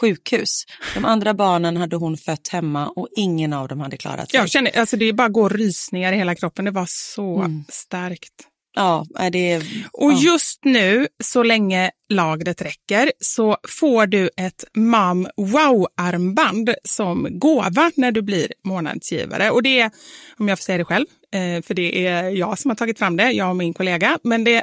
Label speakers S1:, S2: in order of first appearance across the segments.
S1: sjukhus. De andra barnen hade hon fött hemma och ingen av dem hade klarat sig.
S2: Jag känner, alltså det bara går rysningar i hela kroppen. Det var så
S1: Mm.
S2: starkt.
S1: Ja, är det...
S2: Och
S1: ja.
S2: just nu, så länge lagret räcker, så får du ett Mam Wow-armband som gåva när du blir månadsgivare. Och det är, om jag får säga det själv, eh, för det är jag som har tagit fram det, jag och min kollega, men det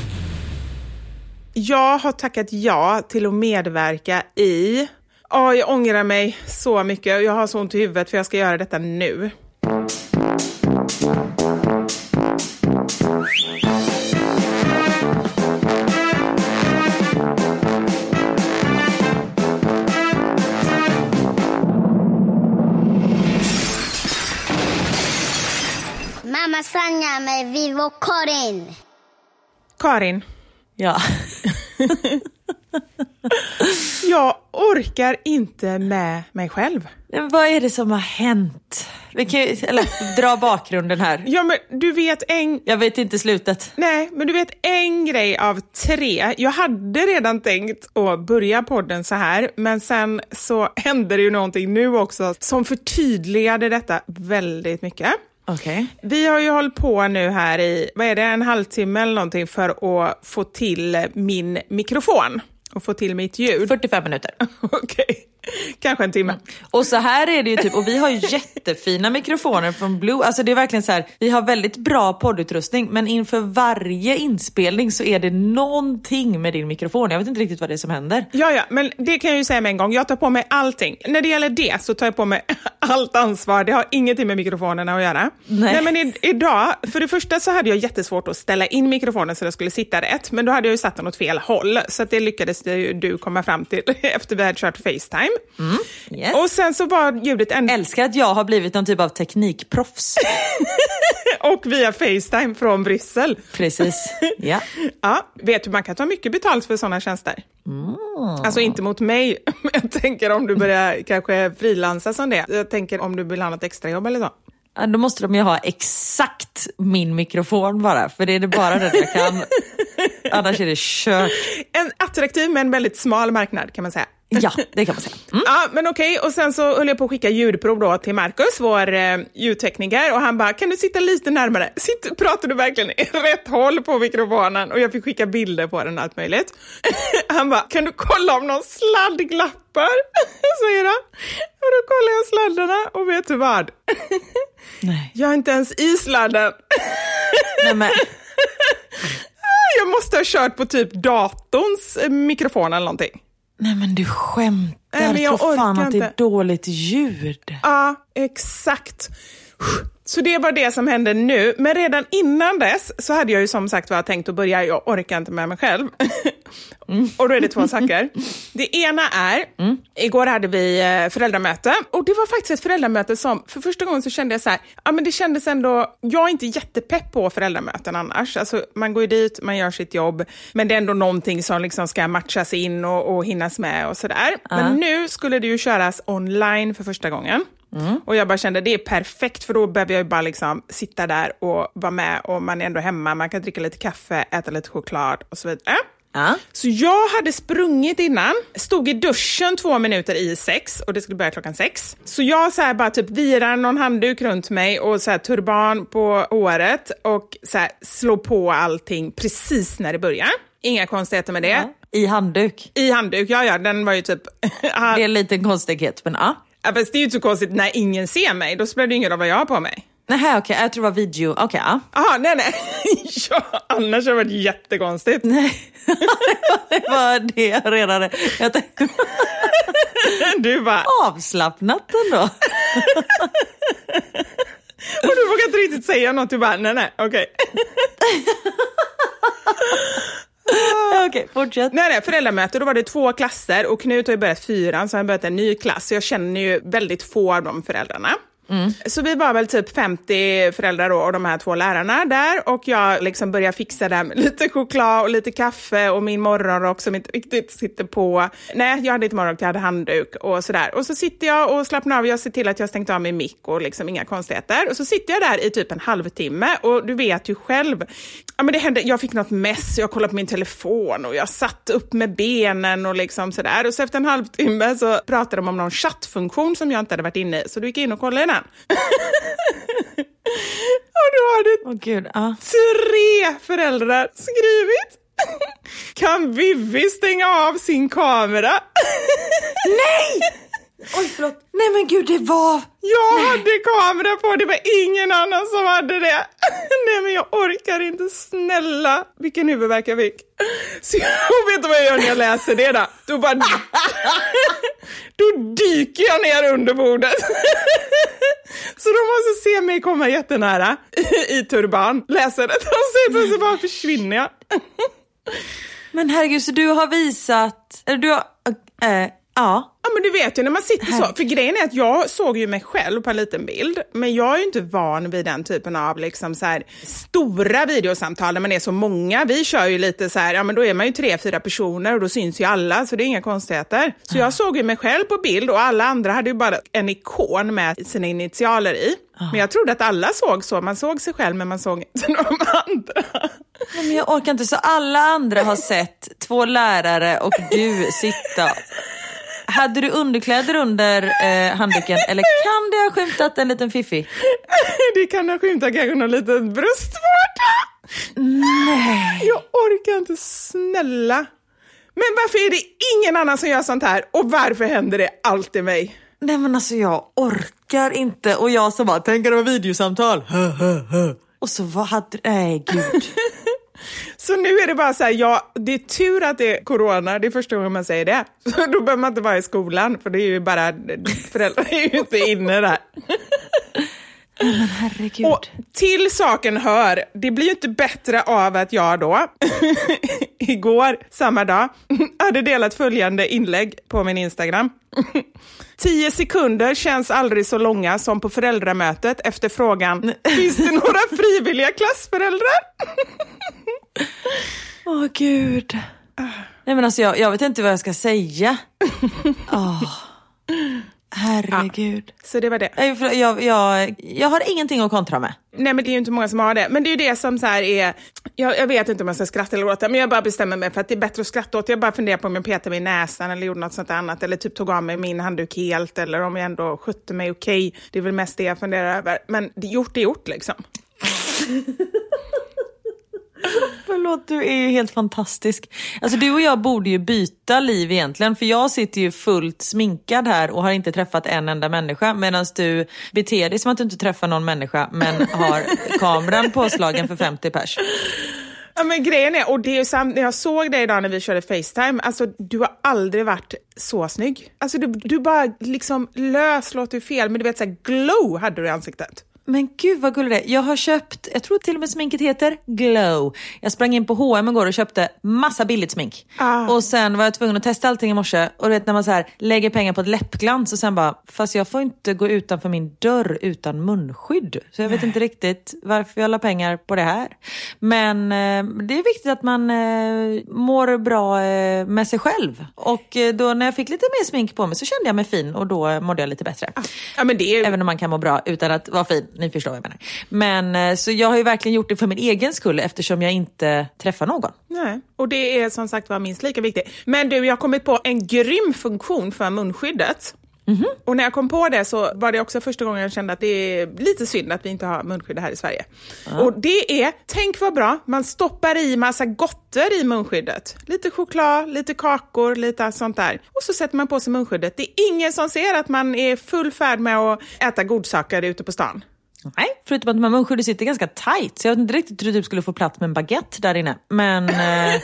S2: Jag har tackat ja till att medverka i... Ja, jag ångrar mig så mycket. Jag har så ont i huvudet för jag ska göra detta nu.
S3: Mamma Sanja med Vivo Karin.
S2: Karin,
S1: Ja.
S2: Jag orkar inte med mig själv.
S1: Men Vad är det som har hänt? Vi kan ju, eller dra bakgrunden här.
S2: Ja, men du vet en...
S1: Jag vet inte slutet.
S2: Nej, men du vet en grej av tre. Jag hade redan tänkt att börja podden så här, men sen så hände det ju någonting nu också som förtydligade detta väldigt mycket.
S1: Okej.
S2: Vi har ju hållit på nu här i, vad är det, en halvtimme eller någonting för att få till min mikrofon och få till mitt ljud.
S1: 45 minuter.
S2: Okej, kanske en timme.
S1: Och så här är det ju typ, och vi har ju jättefina mikrofoner från Blue. Alltså det är verkligen så här, vi har väldigt bra poddutrustning men inför varje inspelning så är det någonting med din mikrofon. Jag vet inte riktigt vad det är som händer.
S2: Ja, ja, men det kan jag ju säga med en gång. Jag tar på mig allting. När det gäller det så tar jag på mig allt ansvar. Det har ingenting med mikrofonerna att göra.
S1: Nej.
S2: men i, idag, för det första så hade jag jättesvårt att ställa in mikrofonen så det skulle sitta rätt, men då hade jag ju satt den åt fel håll. Så det lyckades du komma fram till efter vi hade kört Facetime.
S1: Yes.
S2: Och sen så var ljudet en...
S1: Älskar att jag har blivit någon typ av teknikproffs.
S2: och via Facetime från Bryssel.
S1: Precis. Ja.
S2: Ja, vet du, man kan ta mycket betalt för sådana tjänster. Alltså inte mot mig, men jag tänker om du börjar kanske frilansa som det. Jag tänker om du vill ha något extrajobb eller så.
S1: Ja, Då måste de ju ha exakt min mikrofon bara, för det är det bara den jag kan. Annars är det kört.
S2: En attraktiv men väldigt smal marknad kan man säga.
S1: Ja, det kan man säga. Mm.
S2: Ja, men okej. Och sen så höll jag på att skicka ljudprov då till Marcus, vår eh, ljudtekniker, och han bara, kan du sitta lite närmare? Sitt, pratar du verkligen i rätt håll på mikrofonen? Och jag fick skicka bilder på den och allt möjligt. han bara, kan du kolla om någon sladd glappar? Säger han. Och då kollar jag sladdarna och vet du vad?
S1: Nej.
S2: Jag är inte ens i sladden.
S1: Nej, men,
S2: Jag måste ha kört på typ datorns eh, mikrofon eller någonting.
S1: Nej men du skämtar.
S2: Nej, men jag
S1: Tror fan att det är
S2: inte.
S1: dåligt ljud.
S2: Ja, exakt. Så det var det som hände nu. Men redan innan dess så hade jag ju som sagt var tänkt att börja, jag orkar inte med mig själv. Och då är det två saker. Det ena är, igår hade vi eh, föräldramöte och det var faktiskt ett föräldramöte som, för första gången så kände jag så här, ja men det kändes ändå, jag är inte jättepepp på föräldramöten annars. Alltså man går ju dit, man gör sitt jobb, men det är ändå någonting som liksom ska matchas in och, och hinnas med och sådär. Men nu skulle det ju köras online för första gången. Och jag bara kände det är perfekt för då behöver jag bara liksom sitta där och vara med och man är ändå hemma, man kan dricka lite kaffe, äta lite choklad och så vidare.
S1: Ja.
S2: Så jag hade sprungit innan, stod i duschen två minuter i sex och det skulle börja klockan sex. Så jag så bara typ virar någon handduk runt mig och så turban på håret och så slår på allting precis när det börjar. Inga konstigheter med det.
S1: I handduk.
S2: I handduk, ja ja, den var ju typ...
S1: Det är en liten konstighet, men ja.
S2: Ja, fast det är ju inte så konstigt när ingen ser mig, då spelar det ingen roll vad jag har på mig.
S1: Nej, okej, jag tror det var video. Okej, ja.
S2: Jaha, nej nej. ja, annars har det varit jättekonstigt.
S1: Nej, det var det jag redan... Jag tänkte,
S2: Du bara,
S1: avslappnat ändå.
S2: och du vågar inte riktigt säga något, du bara, nej nej, okej.
S1: Okej, fortsätt.
S2: Nej, nej, föräldramöte, då var det två klasser och Knut har ju börjat fyran så han har börjat en ny klass. Så jag känner ju väldigt få av de föräldrarna. Så vi var väl typ 50 föräldrar då, och de här två lärarna där och jag liksom började fixa det med lite choklad och lite kaffe och min morgonrock som inte riktigt sitter på. Nej, jag hade inte morgonrock, jag hade handduk och sådär. Och så sitter jag och slappnar av, jag ser till att jag stängt av min mick och liksom inga konstigheter. Och så sitter jag där i typ en halvtimme och du vet ju själv, ja men det hände, jag fick något mess, jag kollade på min telefon och jag satt upp med benen och liksom sådär. Och så efter en halvtimme så pratade de om någon chattfunktion som jag inte hade varit inne i, så du gick in och kollade den. och då hade
S1: Åh gud, ja.
S2: tre föräldrar skrivit Kan Vivi stänga av sin kamera?
S1: Nej! Oj, förlåt. Nej men gud, det var...
S2: Jag hade kamera på, det var ingen annan som hade det. Nej men jag orkar inte, snälla. Vilken huvudvärk jag fick. Så jag vet vad jag gör när jag läser det då? Då bara... Då dyker jag ner under bordet. Så de måste se mig komma jättenära i turban, läser det och sen plötsligt bara försvinner jag.
S1: Men herregud, så du har visat... Eller du har... eh, Ja.
S2: Ja men du vet ju när man sitter så, för grejen är att jag såg ju mig själv på en liten bild, men jag är ju inte van vid den typen av liksom så här, stora videosamtal där man är så många. Vi kör ju lite så här, ja men då är man ju tre, fyra personer och då syns ju alla, så det är inga konstigheter. Så jag såg ju mig själv på bild och alla andra hade ju bara en ikon med sina initialer i. Men jag trodde att alla såg så, man såg sig själv men man såg inte de andra.
S1: Men jag orkar inte, så alla andra har sett två lärare och du sitta. Hade du underkläder under eh, handduken eller kan det ha skymtat en liten fiffi?
S2: Det kan ha skymtat kanske någon liten bröstvårta.
S1: Nej.
S2: Jag orkar inte, snälla. Men varför är det ingen annan som gör sånt här och varför händer det alltid mig?
S1: Nej men alltså jag orkar inte och jag som bara, tänk att det var videosamtal. Och så vad hade, nej gud.
S2: Så nu är det bara så här, ja, det är tur att det är corona, det är första gången man säger det. Så då behöver man inte vara i skolan, för det är ju bara, föräldrar är ju inte inne där.
S1: Men herregud.
S2: Och till saken hör, det blir ju inte bättre av att jag då, igår, samma dag, hade delat följande inlägg på min Instagram. Tio sekunder känns aldrig så långa som på föräldramötet efter frågan, finns det några frivilliga klassföräldrar?
S1: Åh gud. Nej men alltså jag, jag vet inte vad jag ska säga. Åh. Herregud.
S2: Så det var det.
S1: För Jag, jag, jag har ingenting att kontra med.
S2: Nej men det är ju inte många som har det. Men det är ju det som så här är, jag, jag vet inte om jag ska skratta eller gråta, men jag bara bestämmer mig för att det är bättre att skratta åt. Jag bara funderar på om jag petade mig i näsan eller gjorde något sånt annat, eller typ tog av mig min handduk helt, eller om jag ändå skötte mig okej. Det är väl mest det jag funderar över. Men det, gjort är gjort liksom.
S1: Förlåt, du är ju helt fantastisk. Alltså du och jag borde ju byta liv egentligen, för jag sitter ju fullt sminkad här och har inte träffat en enda människa, medan du beter dig som att du inte träffar någon människa, men har kameran påslagen för 50 pers.
S2: Ja, men grejen är, och det är ju när jag såg dig idag när vi körde Facetime, alltså du har aldrig varit så snygg. Alltså du, du bara liksom lös, låter ju fel, men du vet så här, glow hade du i ansiktet.
S1: Men gud vad gulligt det är. Jag har köpt, jag tror till och med sminket heter Glow. Jag sprang in på H&M igår och köpte massa billigt smink.
S2: Ah.
S1: Och sen var jag tvungen att testa allting i morse. Och du vet när man så här lägger pengar på ett läppglans och sen bara, fast jag får inte gå utanför min dörr utan munskydd. Så jag vet inte riktigt varför jag la pengar på det här. Men eh, det är viktigt att man eh, mår bra eh, med sig själv. Och eh, då när jag fick lite mer smink på mig så kände jag mig fin och då mådde jag lite bättre.
S2: Ja, men det är,
S1: Även om man kan må bra utan att vara fin. Ni förstår vad jag menar. Men eh, så jag har ju verkligen gjort det för min egen skull eftersom jag inte träffar någon.
S2: Nej, och det är som sagt var minst lika viktigt. Men du, jag har kommit på en grym funktion för munskyddet. Och när jag kom på det så var det också första gången jag kände att det är lite synd att vi inte har munskydd här i Sverige. Och det är, tänk vad bra, man stoppar i massa gotter i munskyddet. Lite choklad, lite kakor, lite sånt där. Och så sätter man på sig munskyddet. Det är ingen som ser att man är full färd med att äta godsaker ute på stan.
S1: Nej, förutom att de här munskydden sitter ganska tight så jag vet inte riktigt hur du typ skulle få plats med en baguette där inne. Men, eh,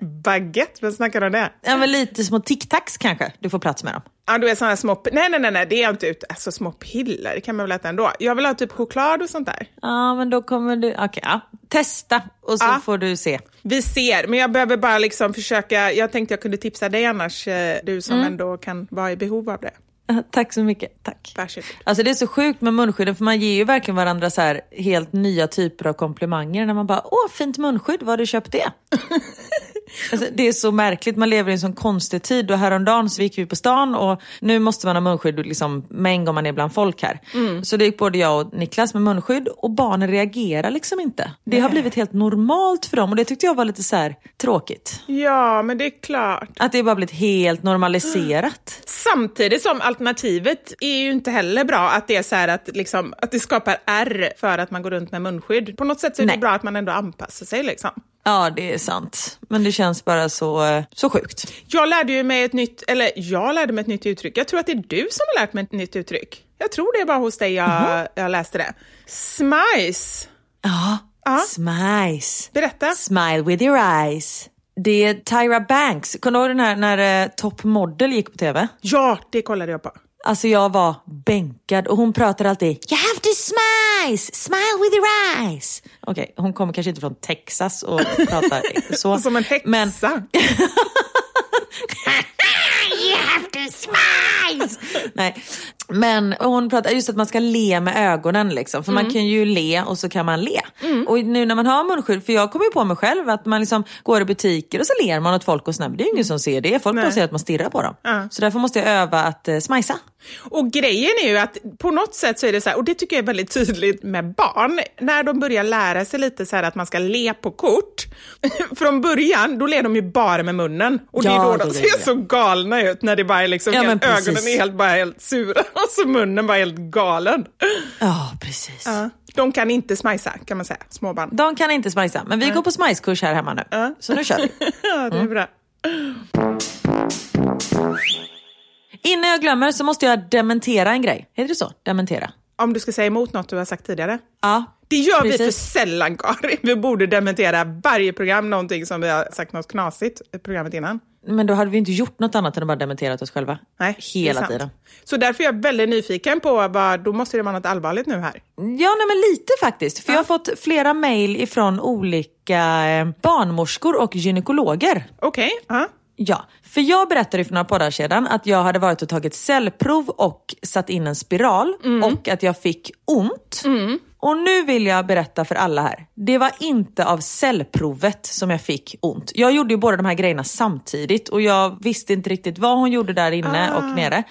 S2: Baguette, vem snackar om det?
S1: ja, men lite små tic-tacs kanske du får plats med dem.
S2: Ja, du är sådana små... Nej, nej, nej, nej, det är inte ut. Alltså små piller, det kan man väl äta ändå. Jag vill ha typ choklad och sånt där.
S1: Ja, men då kommer du... Okej, ja. Testa och så
S2: Ja.
S1: får du se.
S2: Vi ser, men jag behöver bara liksom försöka... Jag tänkte jag kunde tipsa dig annars, eh, du som ändå kan vara i behov av det.
S1: Tack så mycket. Tack.
S2: Varsågod.
S1: Alltså det är så sjukt med munskydden för man ger ju verkligen varandra så här helt nya typer av komplimanger när man bara åh fint munskydd, var har du köpt det? alltså, det är så märkligt, man lever i en sån konstig tid och häromdagen så gick vi på stan och nu måste man ha munskydd liksom, med en gång man är bland folk här. Så det gick både jag och Niklas med munskydd och barnen reagerar liksom inte. Det har blivit helt normalt för dem och det tyckte jag var lite så här tråkigt.
S2: Ja, men det är klart.
S1: Att det bara blivit helt normaliserat.
S2: Samtidigt som alternativet är ju inte heller bra att det är så att, liksom, att det skapar R för att man går runt med munskydd. På något sätt så är det
S1: Nej.
S2: bra att man ändå anpassar sig. Liksom.
S1: Ja, det är sant. Men det känns bara så, så sjukt.
S2: Jag lärde ju mig ett nytt, eller jag lärde mig ett nytt uttryck. Jag tror att det är du som har lärt mig ett nytt uttryck. Jag tror det är bara hos dig jag, jag läste det. Smice.
S1: Ja,
S2: Ja.
S1: smice.
S2: Berätta.
S1: Smile with your eyes. Det är Tyra Banks. Kommer du ihåg den här när eh, Top Model gick på tv?
S2: Ja, det kollade jag på.
S1: Alltså jag var bänkad och hon pratar alltid You have to smice, smile with your eyes. Okej, hon kommer kanske inte från Texas och pratar så.
S2: Som en häxa.
S1: Men
S3: You have to
S1: Smiles! Nej. Men hon pratar just att man ska le med ögonen liksom. För man kan ju le och så kan man le. Och nu när man har munskydd, för jag kommer ju på mig själv att man liksom går i butiker och så ler man åt folk och sådär. Men det är ju ingen som ser det. Folk bara ser att man stirrar på dem. Så därför måste jag öva att uh, smajsa.
S2: Och grejen är ju att på något sätt så är det så här, och det tycker jag är väldigt tydligt med barn, när de börjar lära sig lite så här att man ska le på kort. Från början, då ler de ju bara med munnen. Och det är
S1: Ja,
S2: då de ser så galna ut, när det bara är liksom
S1: Ja,
S2: ögonen är helt, bara helt sura och så munnen bara helt galen.
S1: Ja, precis.
S2: Ja. De kan inte smajsa kan man säga, småbarn.
S1: De kan inte smajsa, men vi går på smajskurs här hemma nu. Så nu kör vi.
S2: Ja, det är bra.
S1: Innan jag glömmer så måste jag dementera en grej. Heter det så? Dementera?
S2: Om du ska säga emot något du har sagt tidigare.
S1: Ja.
S2: Det gör vi för
S1: Precis.
S2: sällan, Karin. Vi borde dementera varje program någonting som vi har sagt något knasigt i programmet innan.
S1: Men då hade vi inte gjort något annat än att bara dementerat oss själva.
S2: Nej,
S1: Hela tiden.
S2: Så därför är jag väldigt nyfiken på, vad, då måste det vara något allvarligt nu här.
S1: Ja, nej, men lite faktiskt. För jag har fått flera mejl ifrån olika eh, barnmorskor och gynekologer.
S2: Okej, ja.
S1: Ja, för jag berättade för några poddar sedan att jag hade varit och tagit cellprov och satt in en spiral och att jag fick ont. Och nu vill jag berätta för alla här. Det var inte av cellprovet som jag fick ont. Jag gjorde ju båda de här grejerna samtidigt och jag visste inte riktigt vad hon gjorde där inne och nere.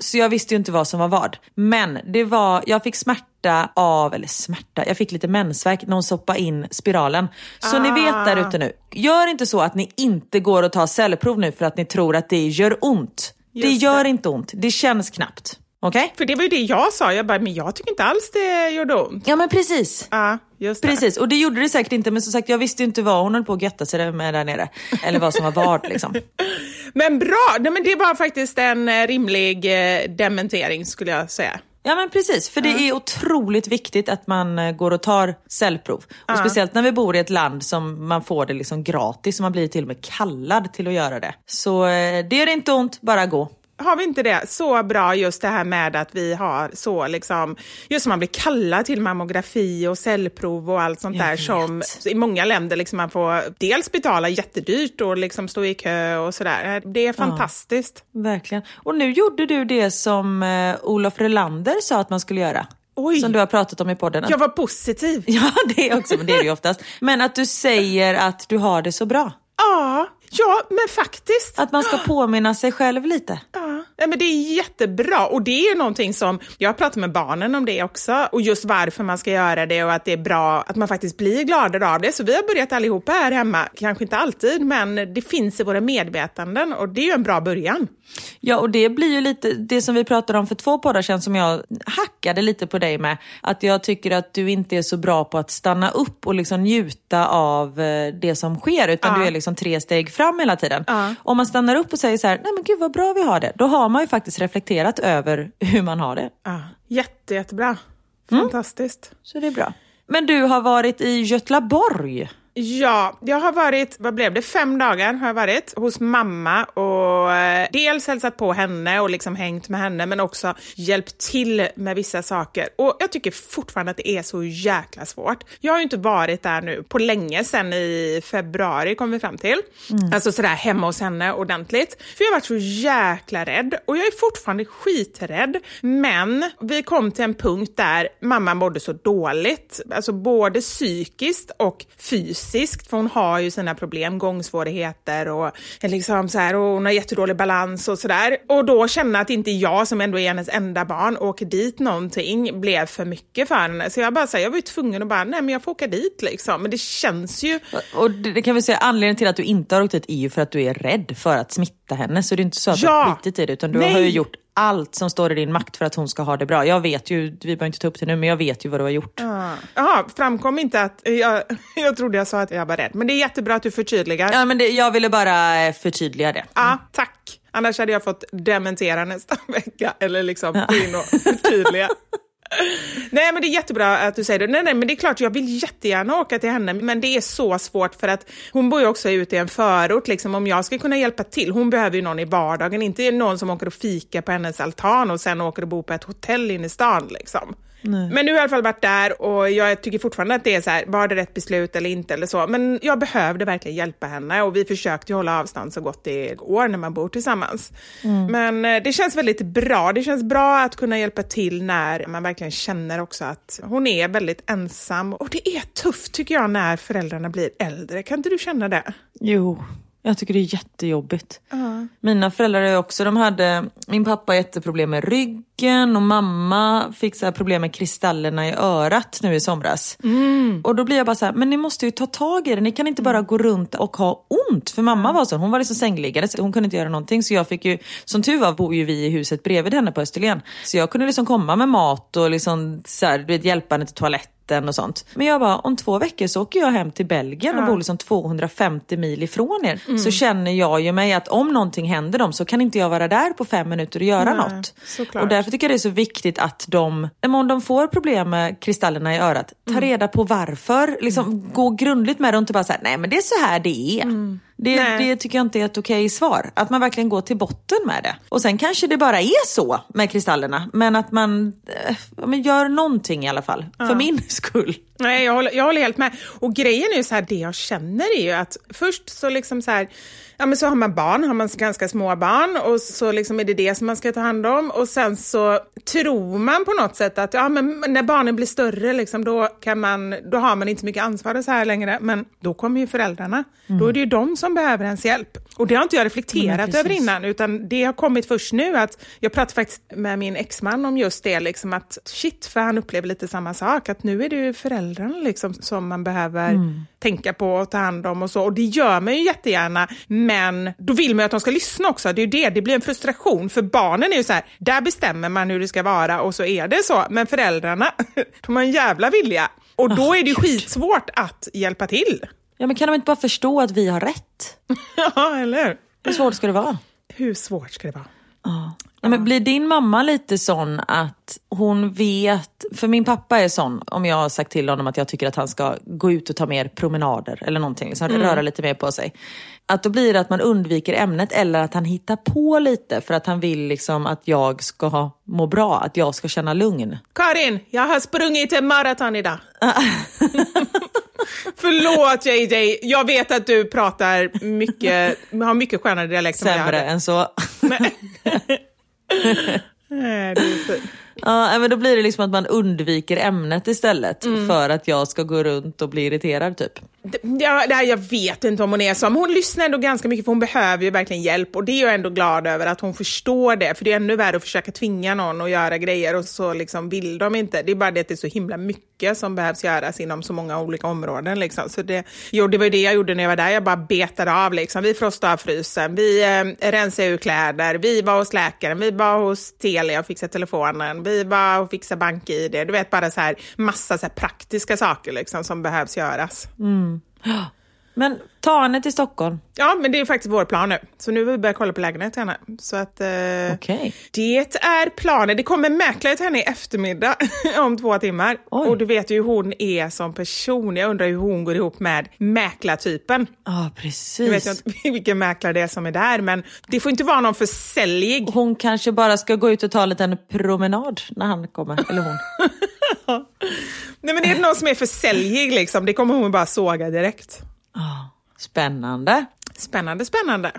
S1: Så jag visste ju inte vad som var vad. Men det var, jag fick smärta av, eller smärta, jag fick lite mensvärk när hon stoppade in spiralen. Så ni vet där ute nu, gör inte så att ni inte går och tar cellprov nu för att ni tror att det gör ont. det
S2: Just
S1: gör
S2: det.
S1: inte ont, det känns knappt. Okej?
S2: För det var ju det jag sa, jag bara, men jag tycker inte alls det gjorde ont.
S1: Ja men precis.
S2: Ja, just det.
S1: Precis, och det gjorde det säkert inte men som sagt jag visste ju inte vad hon höll på att götta sig med där nere. Eller vad som var vad liksom.
S2: Men bra, Nej, men det var faktiskt en eh, rimlig eh, dementering skulle jag säga.
S1: Ja men precis, för det är otroligt viktigt att man eh, går och tar cellprov. Och speciellt när vi bor i ett land som man får det liksom gratis, och man blir till och med kallad till att göra det. Så det är inte ont, bara gå.
S2: Har vi inte det så bra just det här med att vi har så liksom, just som man blir kallad till mammografi och cellprov och allt sånt där som i många länder liksom man får dels betala jättedyrt och liksom stå i kö och sådär. Det är fantastiskt.
S1: Verkligen. Och nu gjorde du det som eh, Olof Relander sa att man skulle göra.
S2: Oj.
S1: Som du har pratat om i podden.
S2: Jag var positiv.
S1: Ja, det är också, men det är det ju oftast. Men att du säger att du har det så bra.
S2: Ja, ja men faktiskt.
S1: Att man ska påminna sig själv lite.
S2: Ja, men det är jättebra och det är någonting som, jag har pratat med barnen om det också och just varför man ska göra det och att det är bra att man faktiskt blir gladare av det. Så vi har börjat allihopa här hemma, kanske inte alltid, men det finns i våra medvetanden och det är ju en bra början.
S1: Ja, och det blir ju lite det som vi pratade om för två poddar sedan som jag hackade lite på dig med. Att jag tycker att du inte är så bra på att stanna upp och liksom njuta av eh, det som sker, utan
S2: Ja.
S1: du är liksom tre steg fram hela tiden.
S2: Ja.
S1: Om man stannar upp och säger så här, nej men gud vad bra vi har det, då har man ju faktiskt reflekterat över hur man har det.
S2: Ja, jätte, jättebra. Fantastiskt.
S1: Så det är bra. Men du har varit i Götlaborg.
S2: Ja, jag har varit, vad blev det, fem dagar har jag varit hos mamma och eh, dels hälsat på henne och liksom hängt med henne men också hjälpt till med vissa saker. Och jag tycker fortfarande att det är så jäkla svårt. Jag har ju inte varit där nu på länge, sen i februari kom vi fram till. Alltså sådär hemma hos henne ordentligt. För jag har varit så jäkla rädd och jag är fortfarande skiträdd. Men vi kom till en punkt där mamma mådde så dåligt, alltså både psykiskt och fysiskt, för hon har ju sina problem, gångsvårigheter och liksom så här, och hon har jättedålig balans och sådär. Och då känna att inte jag, som ändå är hennes enda barn, åker dit någonting blev för mycket för henne. Så jag bara säger, jag var ju tvungen att bara, nej men jag får åka dit liksom. Men det känns ju,
S1: Och det, kan vi säga, anledningen till att du inte har åkt dit är ju för att du är rädd för att smitta henne. Så det är inte så att du
S2: Ja.
S1: har skitit i det, utan du
S2: Nej.
S1: har ju gjort allt som står i din makt för att hon ska ha det bra. Jag vet ju, vi behöver inte ta upp det nu, men jag vet ju vad du har gjort.
S2: Jaha, framkom inte att, jag, jag trodde jag sa att jag var rädd. Men det är jättebra att du förtydligar.
S1: Ja, men det, jag ville bara eh, förtydliga det.
S2: Ja, tack. Annars hade jag fått dementera nästa vecka eller liksom gå in och förtydliga. Nej men det är jättebra att du säger det. Nej, nej men det är klart jag vill jättegärna åka till henne men det är så svårt för att hon bor ju också ute i en förort liksom om jag ska kunna hjälpa till. Hon behöver ju någon i vardagen, inte någon som åker och fika på hennes altan och sen åker och bor på ett hotell inne i stan liksom. Men nu har jag i alla fall varit där och jag tycker fortfarande att det är så här, var det rätt beslut eller inte eller så. Men jag behövde verkligen hjälpa henne och vi försökte hålla avstånd så gott det går när man bor tillsammans. Mm. Men eh, det känns väldigt bra. Det känns bra att kunna hjälpa till när man verkligen känner också att hon är väldigt ensam. Och det är tufft tycker jag när föräldrarna blir äldre. Kan inte du känna det?
S1: Jo, jag tycker det är jättejobbigt. Uh. Mina föräldrar är också, de hade, min pappa har jätteproblem med ryggen och mamma fick så problem med kristallerna i örat nu i somras. Mm. Och då blir jag bara så här, men ni måste ju ta tag i det. Ni kan inte bara gå runt och ha ont. För mamma var så, hon var liksom sängliggande, hon kunde inte göra någonting. Så jag fick ju, som tur var bor ju vi i huset bredvid henne på Österlen. Så jag kunde liksom komma med mat och liksom så här, hjälpa henne till toaletten vatten och sånt. Men jag bara, om två veckor så åker jag hem till Belgien ja. och bor liksom 250 mil ifrån er. Mm. Så känner jag ju mig att om någonting händer dem så kan inte jag vara där på fem minuter och göra Nej, något. Såklart. Och därför tycker jag det är så viktigt att de, om de får problem med kristallerna i örat, ta mm. reda på varför. Liksom, mm. Gå grundligt med det och inte bara säga nej men det är så här det är. Det, det, tycker jag inte är ett okej svar. Att man verkligen går till botten med det. Och sen kanske det bara är så med kristallerna. Men att man äh, men gör någonting i alla fall. Ja. För min skull.
S2: Nej, jag håller, jag håller helt med. Och grejen är ju så här, det jag känner är ju att först så liksom så här ja, men så har man barn, har man ganska små barn och så liksom är det det som man ska ta hand om och sen så tror man på något sätt att ja, men när barnen blir större liksom, då, kan man, då har man inte så mycket ansvar så här längre, men då kommer ju föräldrarna. Mm. Då är det ju de som behöver ens hjälp. Och det har inte jag reflekterat över innan, utan det har kommit först nu att jag pratade faktiskt med min exman om just det, liksom att shit, för han upplever lite samma sak, att nu är det ju föräldrarna liksom som man behöver mm. tänka på och ta hand om och så. Och det gör man ju jättegärna, men då vill man ju att de ska lyssna också. Det är det, det blir en frustration, för barnen är ju så här, där bestämmer man hur det ska vara och så är det så. Men föräldrarna, de har en jävla vilja. Och då oh, är det ju skitsvårt att hjälpa till.
S1: Ja, men kan de inte bara förstå att vi har rätt?
S2: ja, eller hur?
S1: Hur svårt ska det vara?
S2: Hur svårt ska det vara?
S1: Ja. Ja, men blir din mamma lite sån att hon vet, för min pappa är sån, om jag har sagt till honom att jag tycker att han ska gå ut och ta mer promenader eller någonting, liksom mm. röra lite mer på sig. Att då blir det att man undviker ämnet eller att han hittar på lite för att han vill liksom att jag ska må bra, att jag ska känna lugn.
S2: Karin, jag har sprungit en maraton idag. Förlåt JJ, jag vet att du pratar mycket, har mycket skönare dialekt
S1: Sämre än så.
S2: 哎呵是。
S1: Ja, men då blir det liksom att man undviker ämnet istället mm. för att jag ska gå runt och bli irriterad typ.
S2: Ja, jag vet inte om hon är så, men hon lyssnar ändå ganska mycket för hon behöver ju verkligen hjälp och det är jag ändå glad över att hon förstår det, för det är ännu värre att försöka tvinga någon att göra grejer och så liksom vill de inte. Det är bara det att det är så himla mycket som behövs göras inom så många olika områden. Liksom. Så det, jo, det var det jag gjorde när jag var där, jag bara betade av. Liksom. Vi frostade av frysen, vi eh, rensade ur kläder, vi var hos läkaren, vi var hos Telia och fixade telefonen, vi och fixa bank-id. Du vet, bara så här massa så här praktiska saker liksom, som behövs göras.
S1: Mm. Men ta henne till Stockholm.
S2: Ja, men det är faktiskt vår plan nu. Så nu vill vi börja kolla på lägenhet till henne. Så att, eh,
S1: okay.
S2: Det är planen. Det kommer mäklare till henne i eftermiddag om två timmar. Oj. Och du vet ju hur hon är som person. Jag undrar hur hon går ihop med mäklartypen.
S1: Ja, ah, precis.
S2: Jag vet inte vilken mäklare det är som är där, men det får inte vara någon för säljig.
S1: Hon kanske bara ska gå ut och ta en liten promenad när han kommer, eller hon.
S2: Nej, men det är någon som är för säljig liksom. Det kommer hon bara såga direkt.
S1: Oh, spännande.
S2: Spännande, spännande.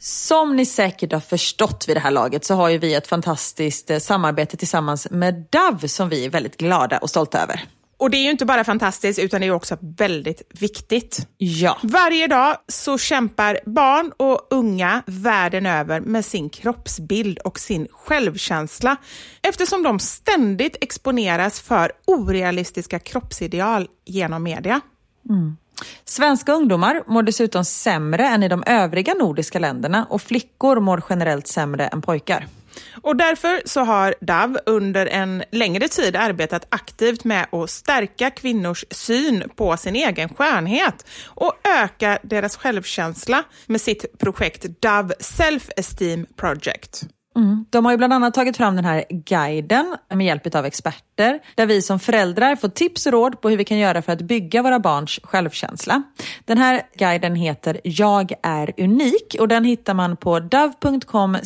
S1: Som ni säkert har förstått vid det här laget så har ju vi ett fantastiskt eh, samarbete tillsammans med Dove som vi är väldigt glada och stolta över.
S2: Och det är ju inte bara fantastiskt utan det är också väldigt viktigt.
S1: Ja.
S2: Varje dag så kämpar barn och unga världen över med sin kroppsbild och sin självkänsla eftersom de ständigt exponeras för orealistiska kroppsideal genom media.
S1: Mm. Svenska ungdomar mår dessutom sämre än i de övriga nordiska länderna och flickor mår generellt sämre än pojkar.
S2: Och därför så har DAV under en längre tid arbetat aktivt med att stärka kvinnors syn på sin egen skönhet och öka deras självkänsla med sitt projekt DAV Self Esteem Project.
S1: Mm. De har ju bland annat tagit fram den här guiden med hjälp av experter där vi som föräldrar får tips och råd på hur vi kan göra för att bygga våra barns självkänsla. Den här guiden heter Jag är unik och den hittar man på dove.com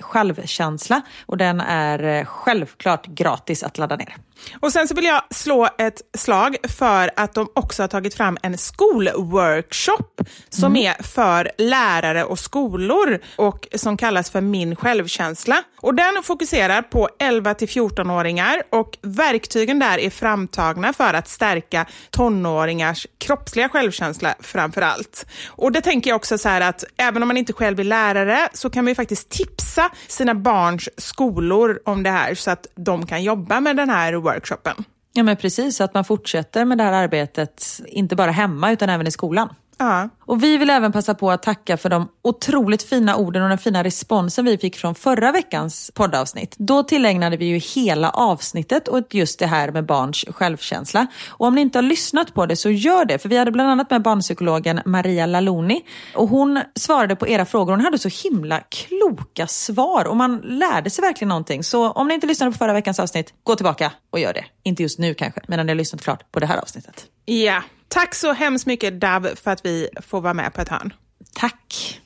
S1: självkänsla och den är självklart gratis att ladda ner.
S2: Och sen så vill jag slå ett slag för att de också har tagit fram en skolworkshop som mm. är för lärare och skolor och som kallas för Min självkänsla. Och den fokuserar på 11 till 14-åringar och verktygen där är framtagna för att stärka tonåringars kroppsliga självkänsla framför allt. Och det tänker jag också så här att även om man inte själv är lärare så kan man ju faktiskt tipsa sina barns skolor om det här så att de kan jobba med den här workshopen.
S1: Ja men precis, att man fortsätter med det här arbetet, inte bara hemma utan även i skolan.
S2: Ja.
S1: Och vi vill även passa på att tacka för de otroligt fina orden och den fina responsen vi fick från förra veckans poddavsnitt. Då tillägnade vi ju hela avsnittet och just det här med barns självkänsla. Och om ni inte har lyssnat på det så gör det, för vi hade bland annat med barnpsykologen Maria Laloni och hon svarade på era frågor. Hon hade så himla kloka svar och man lärde sig verkligen någonting. Så om ni inte lyssnade på förra veckans avsnitt, gå tillbaka och gör det. Inte just nu kanske, men när ni har lyssnat klart på det här avsnittet.
S2: Ja, Tack så hemskt mycket Dav för att vi får vara med på ett hörn.
S1: Tack.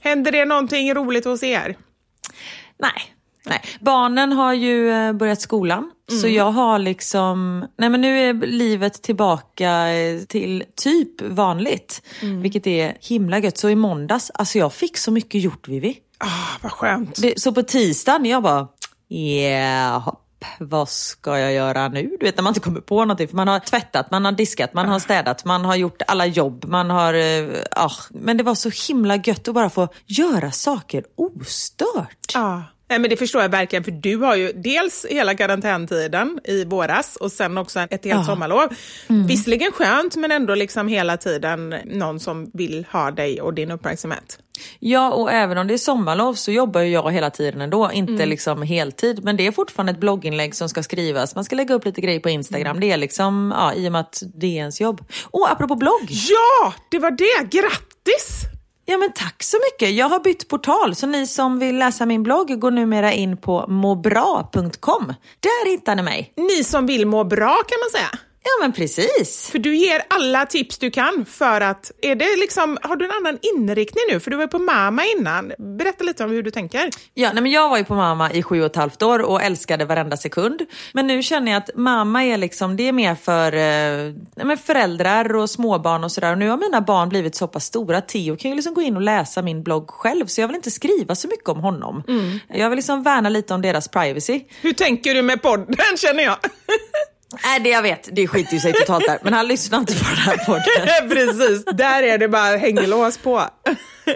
S2: Händer det någonting roligt hos er?
S1: Nej. Nej. Barnen har ju eh, börjat skolan, mm. så jag har liksom... Nej men nu är livet tillbaka eh, till typ vanligt, mm. vilket är himla gött. Så i måndags, alltså jag fick så mycket gjort Vivi.
S2: Ah, vad skönt.
S1: Det, så på tisdagen, jag bara, Yeah, vad ska jag göra nu? Du vet när man inte kommer på någonting. För man har tvättat, man har diskat, man har städat, man har gjort alla jobb. Man har, uh, men det var så himla gött att bara få göra saker ostört.
S2: Ja. Nej, men det förstår jag verkligen, för du har ju dels hela karantäntiden i våras och sen också ett helt ja. sommarlov. Mm. Visserligen skönt, men ändå liksom hela tiden någon som vill ha dig och din uppmärksamhet.
S1: Ja, och även om det är sommarlov så jobbar ju jag hela tiden ändå, inte mm. liksom heltid. Men det är fortfarande ett blogginlägg som ska skrivas. Man ska lägga upp lite grejer på Instagram. Mm. Det är liksom, ja, i och med att det är ens jobb. Och apropå blogg!
S2: Ja, det var det! Grattis!
S1: Ja men tack så mycket. Jag har bytt portal så ni som vill läsa min blogg går numera in på måbra.com. Där hittar ni mig.
S2: Ni som vill må bra kan man säga.
S1: Ja men precis.
S2: För du ger alla tips du kan för att, är det liksom, har du en annan inriktning nu? För du var ju på mamma innan. Berätta lite om hur du tänker.
S1: Ja, nej, men jag var ju på mamma i sju och ett halvt år och älskade varenda sekund. Men nu känner jag att mamma är liksom, det är mer för eh, föräldrar och småbarn och sådär. Och nu har mina barn blivit så pass stora. Theo kan ju liksom gå in och läsa min blogg själv så jag vill inte skriva så mycket om honom. Mm. Jag vill liksom värna lite om deras privacy.
S2: Hur tänker du med podden känner jag?
S1: Nej, det jag vet, det skiter ju sig totalt där. Men han lyssnar inte på den här podden.
S2: Precis, där är det bara hänglås på.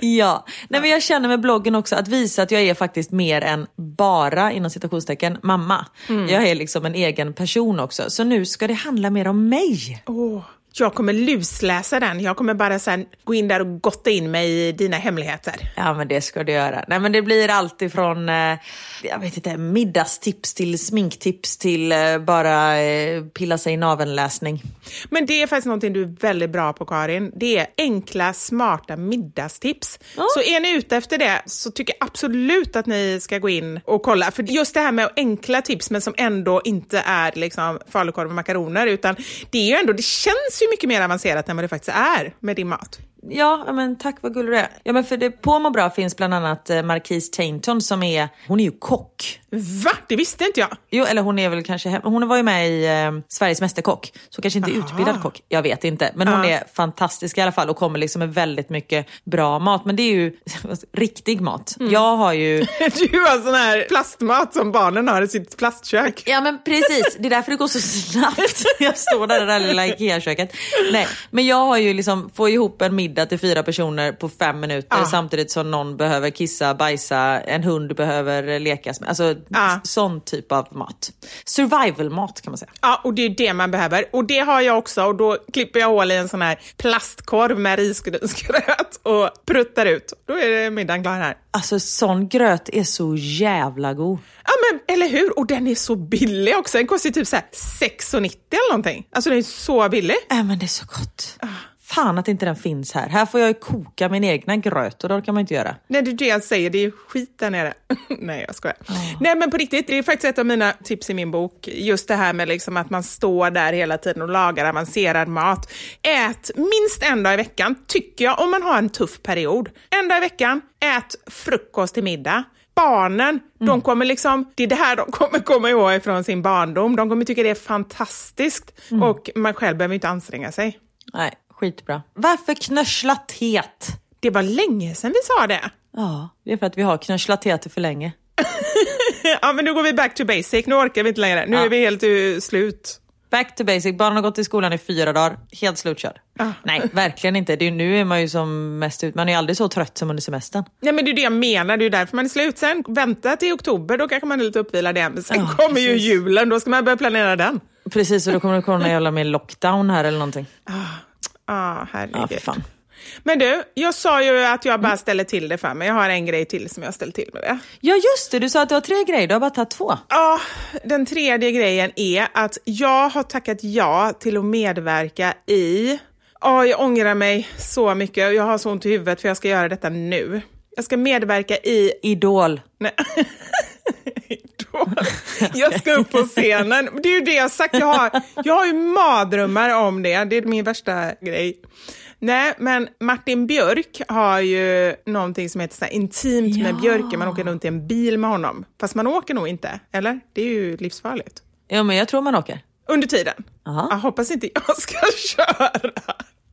S1: ja, Nej, men jag känner med bloggen också att visa att jag är faktiskt mer än bara, inom citationstecken, mamma. Mm. Jag är liksom en egen person också. Så nu ska det handla mer om mig.
S2: Oh. Jag kommer lusläsa den. Jag kommer bara sen gå in där och gotta in mig i dina hemligheter.
S1: Ja, men det ska du göra. Nej, men det blir allt ifrån eh, jag vet inte, middagstips till sminktips till eh, bara eh, pilla sig i navelläsning.
S2: Men det är faktiskt någonting du är väldigt bra på, Karin. Det är enkla, smarta middagstips. Ja. Så är ni ute efter det så tycker jag absolut att ni ska gå in och kolla. För just det här med enkla tips, men som ändå inte är liksom falukorv och makaroner, utan det är ju ändå, det känns ju mycket mer avancerat än vad det faktiskt är med din mat.
S1: Ja, men tack vad gullig du är. Ja, men för det, på Må bra finns bland annat eh, Marquise Tainton som är, hon är ju kock.
S2: Va? Det visste inte jag.
S1: Jo, eller hon är väl kanske, hon var ju med i eh, Sveriges Mästerkock, så kanske inte Aha. utbildad kock. Jag vet inte, men hon är fantastisk i alla fall och kommer liksom med väldigt mycket bra mat. Men det är ju riktig mat. Mm. Jag har ju...
S2: du har sån här plastmat som barnen har i sitt plastkök.
S1: Ja, men precis. Det är därför det går så snabbt. jag står där i det där lilla Ikea-köket. Nej, men jag har ju liksom, får ihop en middag middag till fyra personer på fem minuter ah. samtidigt som någon behöver kissa, bajsa, en hund behöver lekas med. Alltså ah. sån typ av mat. Survival-mat kan man säga.
S2: Ja, och det är det man behöver. Och det har jag också och då klipper jag hål i en sån här plastkorv med risgrynsgröt och pruttar ut. Då är det middagen klar här.
S1: Alltså sån gröt är så jävla god.
S2: Ja men eller hur! Och den är så billig också. Den kostar typ 6,90 eller någonting. Alltså den är så billig.
S1: Ja men det är så gott.
S2: Ah.
S1: Fan att inte den finns här. Här får jag ju koka min egna gröt och det kan man inte göra.
S2: Nej, det är det jag säger. Det är skit där nere. Nej, jag skojar. Nej, men på riktigt, det är faktiskt ett av mina tips i min bok. Just det här med liksom att man står där hela tiden och lagar avancerad mat. Ät minst en dag i veckan, tycker jag, om man har en tuff period. En dag i veckan, ät frukost till middag. Barnen, mm. de kommer liksom, det är det här de kommer komma ihåg från sin barndom. De kommer tycka det är fantastiskt mm. och man själv behöver inte anstränga sig.
S1: Nej, skitbra. Varför knörsla teet?
S2: Det var länge sedan vi sa det.
S1: Ja, det är för att vi har knörslat teet för länge.
S2: ja, men nu går vi back to basic. Nu orkar vi inte längre. Nu ja. är vi helt uh, slut.
S1: Back to basic. Barnen har gått i skolan i fyra dagar. Helt slutkörd. Ah. Nej, verkligen inte. Det är, nu är man ju som mest ut. Man är aldrig så trött som under semestern.
S2: Nej, men det är det jag menar. Det är därför man är slut. Sen vänta till oktober, då kanske man är lite uppvilad igen. Men sen ah, kommer precis. ju julen, då ska man börja planera den.
S1: Precis, och då kommer det komma en jävla med lockdown här eller någonting.
S2: Ah, ah herregud.
S1: Ja, fan.
S2: Men du, jag sa ju att jag bara ställer till det för mig. Jag har en grej till som jag ställer till med det.
S1: Ja, just det. Du sa att du har tre grejer. Du har bara tagit två.
S2: Ja, den tredje grejen är att jag har tackat ja till att medverka i... Ja, jag ångrar mig så mycket. Jag har så ont i huvudet för jag ska göra detta nu. Jag ska medverka i...
S1: Idol.
S2: Nej. Jag ska upp på scenen. Det är ju det jag har sagt. Jag har, jag har ju mardrömmar om det. Det är min värsta grej. Nej, men Martin Björk har ju någonting som heter så intimt ja. med Björke. Man åker runt i en bil med honom. Fast man åker nog inte, eller? Det är ju livsfarligt.
S1: Ja, men jag tror man åker.
S2: Under tiden? Aha. Jag hoppas inte jag ska köra.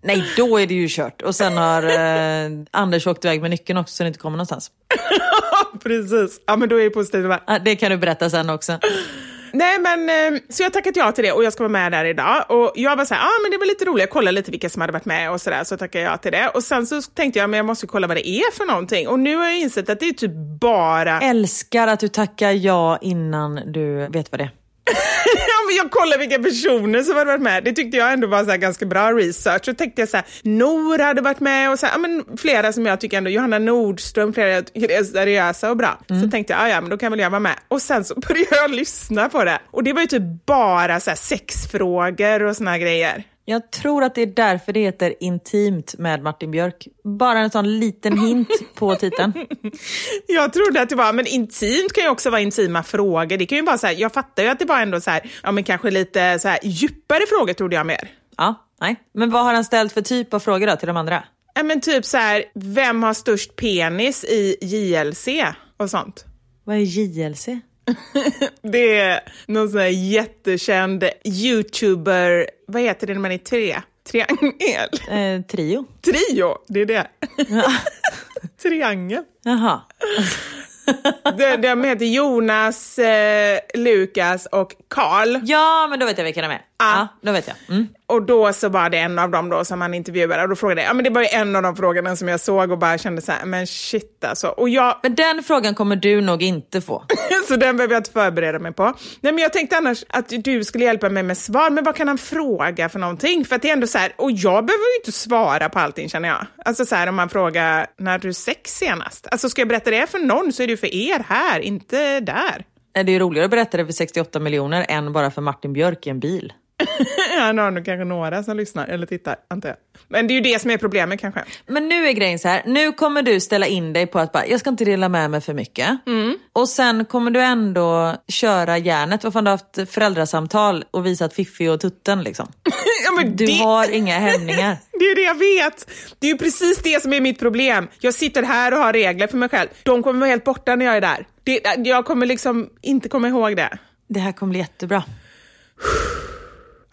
S1: Nej, då är det ju kört. Och sen har eh, Anders åkt iväg med nyckeln också så det inte kommer någonstans.
S2: Precis. Ja, men då är det positivt.
S1: Ja, det kan du berätta sen också.
S2: Nej men, eh, så jag tackat ja till det och jag ska vara med där idag. Och jag var så här, ah, men det var lite roligt, jag kollade lite vilka som hade varit med och sådär, så tackade jag till det. Och sen så tänkte jag, men jag måste kolla vad det är för någonting. Och nu har jag insett att det är typ bara...
S1: Älskar att du tackar ja innan du vet vad det är.
S2: men jag kollade vilka personer som hade varit med. Det tyckte jag ändå var så ganska bra research. Så tänkte jag så här, Nor hade varit med och så här, ja, men flera som jag tycker ändå, Johanna Nordström, flera jag tycker är seriösa och bra. Mm. Så tänkte jag, ja, ja men då kan väl jag vara med. Och sen så började jag lyssna på det. Och det var ju typ bara så här sexfrågor och såna grejer.
S1: Jag tror att det är därför det heter Intimt med Martin Björk. Bara en sån liten hint på titeln.
S2: jag trodde att det var, men intimt kan ju också vara intima frågor. Det kan ju vara så här, jag fattar ju att det var ändå så här, ja men kanske lite så här djupare frågor trodde jag mer.
S1: Ja, nej. Men vad har han ställt för typ av frågor då till de andra?
S2: Ja men typ så här, vem har störst penis i JLC och sånt.
S1: Vad är JLC?
S2: det är någon sån här jättekänd youtuber, vad heter det när man är tre? Triangel?
S1: Eh, trio.
S2: Trio, det är det. Triangel.
S1: Jaha.
S2: de, de heter Jonas, eh, Lukas och Karl.
S1: Ja, men då vet jag vilka de är. Ja, då vet jag. Mm.
S2: Och då så var det en av dem då som han intervjuade och då frågade jag, ja men det var ju en av de frågorna som jag såg och bara kände så här, men shit alltså. Och jag...
S1: Men den frågan kommer du nog inte få.
S2: så den behöver jag inte förbereda mig på. Nej men jag tänkte annars att du skulle hjälpa mig med svar, men vad kan han fråga för någonting? För att det är ändå så här, och jag behöver ju inte svara på allting känner jag. Alltså så här om man frågar, när du sex senast? Alltså ska jag berätta det för någon så är det ju för er här, inte där.
S1: Det är roligare att berätta det för 68 miljoner än bara för Martin Björk i en bil.
S2: Han har nog kanske några som lyssnar eller tittar, antar jag. Men det är ju det som är problemet kanske.
S1: Men nu är grejen så här, nu kommer du ställa in dig på att bara, jag ska inte dela med mig för mycket.
S2: Mm.
S1: Och sen kommer du ändå köra järnet. Vad fan, du har haft föräldrasamtal och visat Fiffi och Tutten liksom.
S2: ja,
S1: du
S2: det...
S1: har inga hämningar.
S2: det är det jag vet. Det är ju precis det som är mitt problem. Jag sitter här och har regler för mig själv. De kommer vara helt borta när jag är där. Det, jag kommer liksom inte komma ihåg det.
S1: Det här kommer bli jättebra.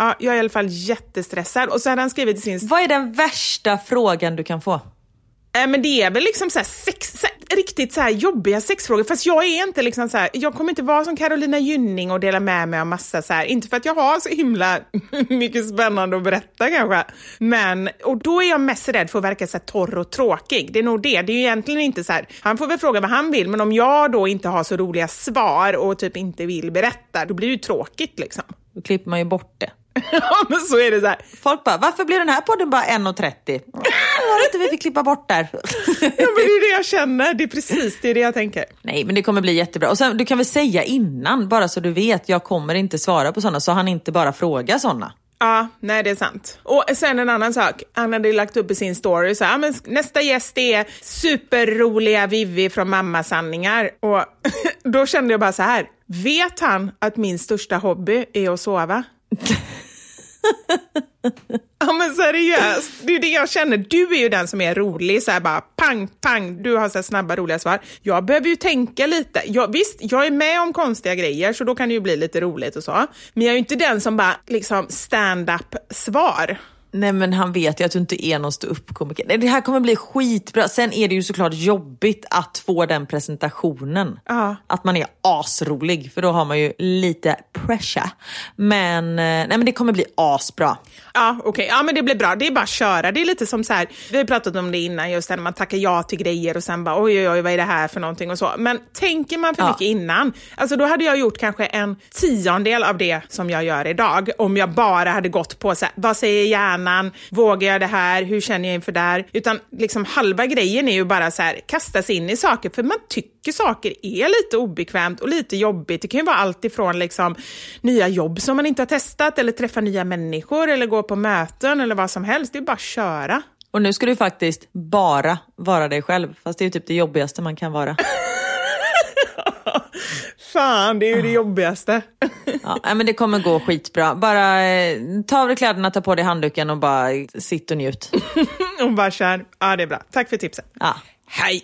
S2: Ja, jag är i alla fall jättestressad. Och så hade han skrivit i sin...
S1: Vad är den värsta frågan du kan få?
S2: Äh, men det är väl liksom så sex, så här, riktigt så jobbiga sexfrågor. Fast jag är inte liksom så här, jag kommer inte vara som Carolina Gynning och dela med mig av massa så här, inte för att jag har så himla mycket spännande att berätta kanske. Men, och då är jag mest rädd för att verka så torr och tråkig. Det är nog det. Det är ju egentligen inte så här, han får väl fråga vad han vill, men om jag då inte har så roliga svar och typ inte vill berätta, då blir det ju tråkigt liksom.
S1: Då klipper man ju bort det.
S2: ja, men så är det så här.
S1: Folk bara, varför blir den här podden bara 1.30? Var inte vi fick klippa bort där?
S2: ja, men det är det jag känner. Det är precis det, är det jag tänker.
S1: Nej, men det kommer bli jättebra. Och sen, du kan väl säga innan, bara så du vet, jag kommer inte svara på sådana, så han inte bara frågar sådana.
S2: Ja, nej det är sant. Och sen en annan sak, han hade lagt upp i sin story så här, men nästa gäst är superroliga Vivi från Mammasanningar. Och då kände jag bara så här, vet han att min största hobby är att sova? ja men seriöst, det är det jag känner. Du är ju den som är rolig, så här bara pang, pang, du har så snabba roliga svar. Jag behöver ju tänka lite. Jag, visst, jag är med om konstiga grejer så då kan det ju bli lite roligt och så. Men jag är ju inte den som bara liksom stand-up svar.
S1: Nej men han vet ju att du inte är någon ståuppkomiker. Det här kommer bli skitbra. Sen är det ju såklart jobbigt att få den presentationen.
S2: Ja.
S1: Att man är asrolig, för då har man ju lite pressure. Men, eh, nej, men det kommer bli asbra.
S2: Ja, okej. Okay. Ja, men det blir bra. Det är bara att köra. Det är lite som så här, vi har pratat om det innan, just när man tackar ja till grejer och sen bara oj, oj, oj, vad är det här för någonting och så. Men tänker man för
S1: Ja.
S2: mycket innan, alltså då hade jag gjort kanske en tiondel av det som jag gör idag om jag bara hade gått på så här, vad säger hjärnan, vågar jag det här, hur känner jag inför det här? Utan liksom halva grejen är ju bara så här, kasta sig in i saker, för man tycker saker är lite obekvämt och lite jobbigt. Det kan ju vara allt ifrån liksom nya jobb som man inte har testat eller träffa nya människor eller gå på möten eller vad som helst. Det är bara att köra.
S1: Och nu ska du faktiskt bara vara dig själv. Fast det är ju typ det jobbigaste man kan vara.
S2: Fan, det är ju det jobbigaste.
S1: Ja, men det kommer gå skitbra. Bara eh, ta av dig kläderna, ta på dig handduken och bara sitt och njut.
S2: och bara kör. Ja, det är bra. Tack för tipset.
S1: Ja.
S2: Hej!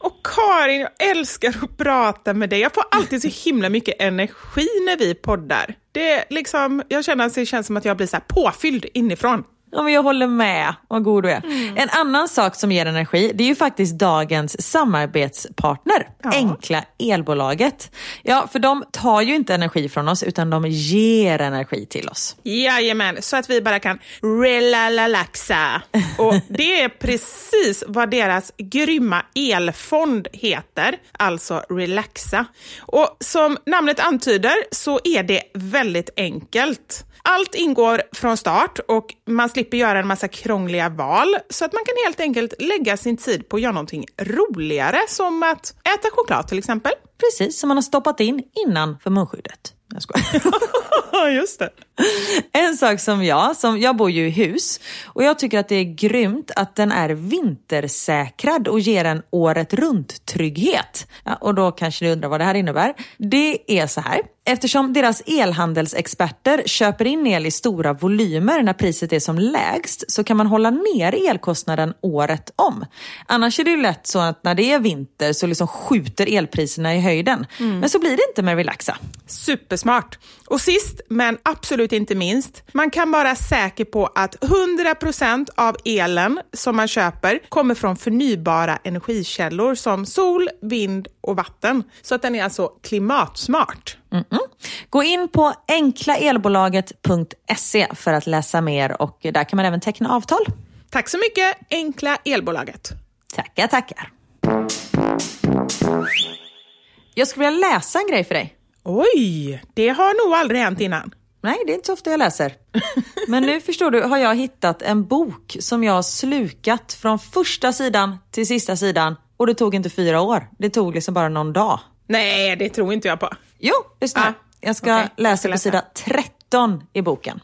S2: Och Karin, jag älskar att prata med dig. Jag får alltid så himla mycket energi när vi poddar. Det är liksom, jag känner att det känns som att jag blir så påfylld inifrån.
S1: Ja, men jag håller med. Vad god du är. En annan sak som ger energi, det är ju faktiskt dagens samarbetspartner,
S2: Ja.
S1: Enkla Elbolaget. Ja, för de tar ju inte energi från oss, utan de ger energi till oss.
S2: Jajamän, så att vi bara kan relalaxa. Och det är precis vad deras grymma elfond heter, alltså Relaxa. Och som namnet antyder så är det väldigt enkelt. Allt ingår från start och man slipper göra en massa krångliga val så att man kan helt enkelt lägga sin tid på att göra någonting roligare som att äta choklad till exempel.
S1: Precis som man har stoppat in innan för munskyddet. Jag skojar.
S2: Ja, just det.
S1: En sak som jag, som jag bor ju i hus och jag tycker att det är grymt att den är vintersäkrad och ger en året runt trygghet. Ja, och då kanske ni undrar vad det här innebär. Det är så här. Eftersom deras elhandelsexperter köper in el i stora volymer när priset är som lägst så kan man hålla ner elkostnaden året om. Annars är det ju lätt så att när det är vinter så liksom skjuter elpriserna i höjden. Men så blir det inte med Relaxa.
S2: Supersmart. Och sist, men absolut inte minst, man kan vara säker på att 100% av elen som man köper kommer från förnybara energikällor som sol, vind och vatten. Så att den är alltså klimatsmart.
S1: Mm-mm. Gå in på enklaelbolaget.se för att läsa mer och där kan man även teckna avtal.
S2: Tack så mycket, Enkla Elbolaget.
S1: Tackar, tackar. Jag skulle vilja läsa en grej för dig.
S2: Oj, det har nog aldrig hänt innan.
S1: Nej, det är inte så ofta jag läser. Men nu förstår du, har jag hittat en bok som jag har slukat från första sidan till sista sidan och det tog inte fyra år. Det tog liksom bara någon dag.
S2: Nej, det tror inte jag på.
S1: Jo, lyssna.
S2: Ah,
S1: jag ska
S2: jag
S1: läsa
S2: ska
S1: på sida 13 i boken.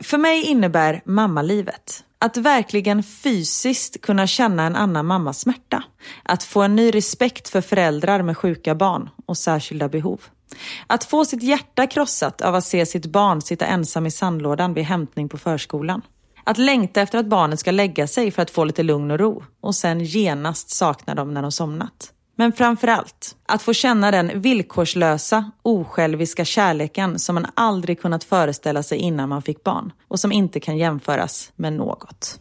S1: För mig innebär mammalivet att verkligen fysiskt kunna känna en annan mammas smärta. Att få en ny respekt för föräldrar med sjuka barn och särskilda behov. Att få sitt hjärta krossat av att se sitt barn sitta ensam i sandlådan vid hämtning på förskolan. Att längta efter att barnet ska lägga sig för att få lite lugn och ro och sen genast sakna dem när de somnat. Men framför allt, att få känna den villkorslösa, osjälviska kärleken som man aldrig kunnat föreställa sig innan man fick barn och som inte kan jämföras med något.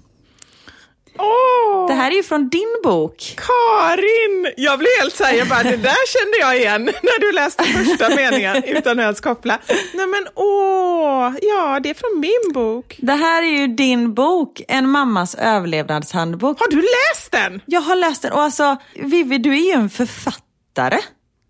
S2: Åh,
S1: Det här är ju från din bok.
S2: Karin! Jag blev helt såhär, jag bara, det där kände jag igen när du läste första meningen utan att ens koppla. Nej men åh, ja det är från min bok.
S1: Det här är ju din bok, En mammas överlevnadshandbok.
S2: Har du läst den?
S1: Jag har läst den och alltså, Vivi, du är ju en författare.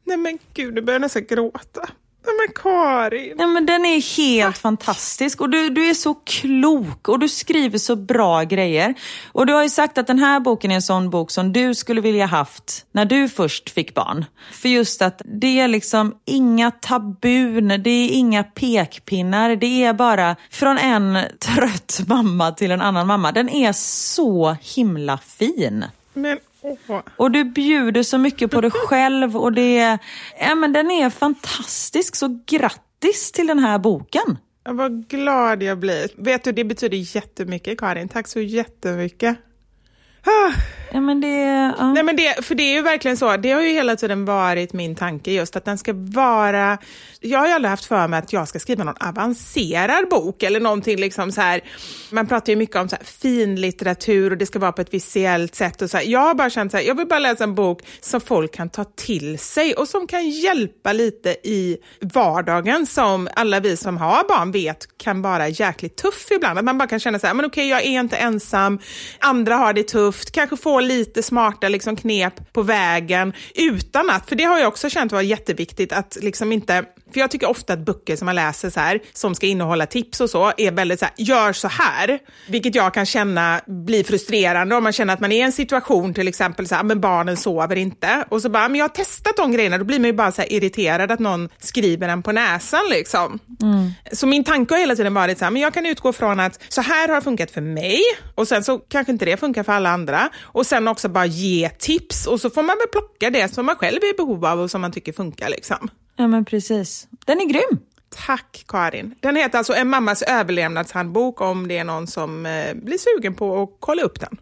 S2: Nej men gud, nu börjar jag nästan gråta. Men Karin.
S1: Nej, men den är helt fantastisk och du, du är så klok och du skriver så bra grejer. Och du har ju sagt att den här boken är en sån bok som du skulle vilja haft när du först fick barn. För just att det är liksom inga tabun, det är inga pekpinnar, det är bara från en trött mamma till en annan mamma. Den är så himla fin.
S2: Men.
S1: Och du bjuder så mycket på dig själv och det är, ja, men den är fantastisk. Så grattis till den här boken.
S2: Vad glad jag blir. Vet du, det betyder jättemycket Karin. Tack så jättemycket. Ah.
S1: Ja, men det, ja.
S2: Nej, men det, för det är ju verkligen så, det har ju hela tiden varit min tanke just att den ska vara, jag har ju aldrig haft för mig att jag ska skriva någon avancerad bok eller någonting liksom så här, man pratar ju mycket om så här finlitteratur och det ska vara på ett visuellt sätt och så här. Jag har bara känt så här, jag vill bara läsa en bok som folk kan ta till sig och som kan hjälpa lite i vardagen som alla vi som har barn vet kan vara jäkligt tuff ibland. Att man bara kan känna så här, men okej jag är inte ensam, andra har det tufft, kanske får lite smarta liksom, knep på vägen utan att, för det har jag också känt var jätteviktigt att liksom inte för jag tycker ofta att böcker som man läser så här, som ska innehålla tips och så, är väldigt så här, gör så här. Vilket jag kan känna blir frustrerande om man känner att man är i en situation, till exempel så här, men barnen sover inte. Och så bara, men jag har testat de grejerna, då blir man ju bara så irriterad att någon skriver den på näsan liksom.
S1: Mm.
S2: Så min tanke har hela tiden varit så här, men jag kan utgå från att så här har det funkat för mig och sen så kanske inte det funkar för alla andra. Och sen också bara ge tips och så får man väl plocka det som man själv är i behov av och som man tycker funkar liksom.
S1: Ja, men precis. Den är grym.
S2: Tack Karin. Den heter alltså En mammas överlevnadshandbok om det är någon som eh, blir sugen på att kolla upp den.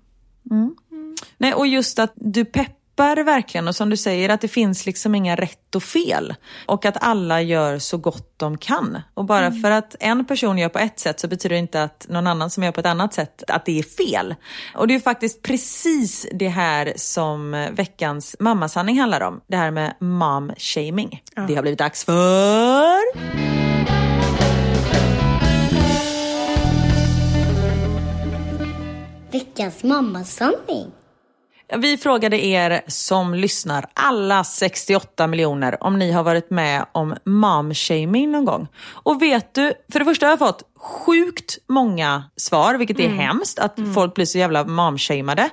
S1: Nej, och just att du peppar verkligen och som du säger att det finns liksom inga rätt och fel. Och att alla gör så gott de kan. Och bara för att en person gör på ett sätt så betyder det inte att någon annan som gör på ett annat sätt att det är fel. Och det är faktiskt precis det här som veckans mammasanning handlar om. Det här med mom-shaming. Det har blivit dags för...
S3: Veckans mammasanning.
S1: Vi frågade er som lyssnar, alla 68 miljoner, om ni har varit med om mom-shaming någon gång. Och vet du, för det första har jag fått sjukt många svar, vilket är hemskt, att folk blir så jävla mom-shameade.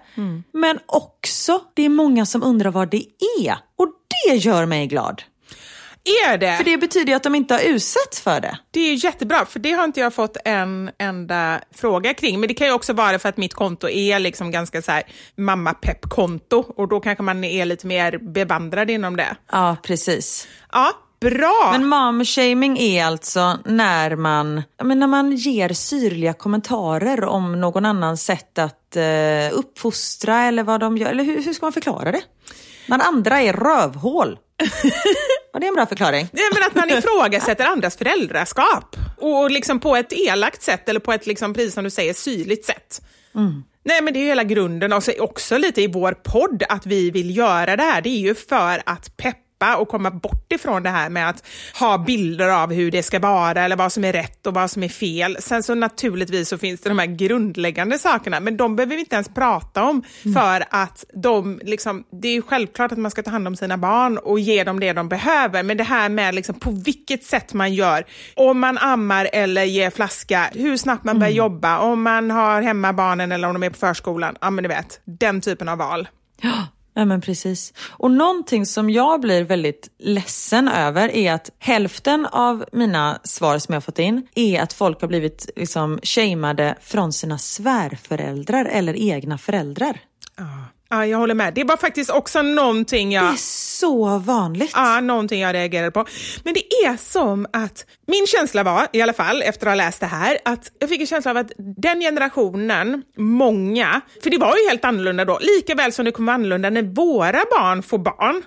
S1: Men också, det är många som undrar vad det är. Och det gör mig glad.
S2: Är det?
S1: För det betyder ju att de inte har utsatts för det.
S2: Det är jättebra, för det har inte jag fått en enda fråga kring. Men det kan ju också vara för att mitt konto är liksom ganska så här mamma-pepp-konto och då kanske man är lite mer bevandrad inom det.
S1: Ja, precis.
S2: Ja, bra!
S1: Men mom-shaming är alltså när man, men när man ger syrliga kommentarer om någon annans sätt att eh, uppfostra eller vad de gör. Eller hur, hur ska man förklara det? När andra är rövhål. Var det en bra förklaring?
S2: Nej, men att man ifrågasätter andras föräldraskap och liksom på ett elakt sätt eller på ett, liksom, precis som du säger, syrligt sätt. Nej, men det är ju hela grunden och så också lite i vår podd att vi vill göra det här. Det är ju för att peppa och komma bort ifrån det här med att ha bilder av hur det ska vara eller vad som är rätt och vad som är fel. Sen så naturligtvis så finns det de här grundläggande sakerna, men de behöver vi inte ens prata om för att de liksom, det är ju självklart att man ska ta hand om sina barn och ge dem det de behöver, men det här med liksom på vilket sätt man gör, om man ammar eller ger flaska, hur snabbt man börjar jobba, om man har hemma barnen eller om de är på förskolan, ja men du vet, den typen av val.
S1: Ja men precis. Och någonting som jag blir väldigt ledsen över är att hälften av mina svar som jag fått in är att folk har blivit liksom shameade från sina svärföräldrar eller egna föräldrar.
S2: Ja, jag håller med. Det var faktiskt också någonting jag...
S1: Det är så vanligt.
S2: Ja, någonting jag reagerade på. Men det är som att, min känsla var, i alla fall efter att ha läst det här, att jag fick en känsla av att den generationen, många, för det var ju helt annorlunda då, lika väl som det kommer vara annorlunda när våra barn får barn,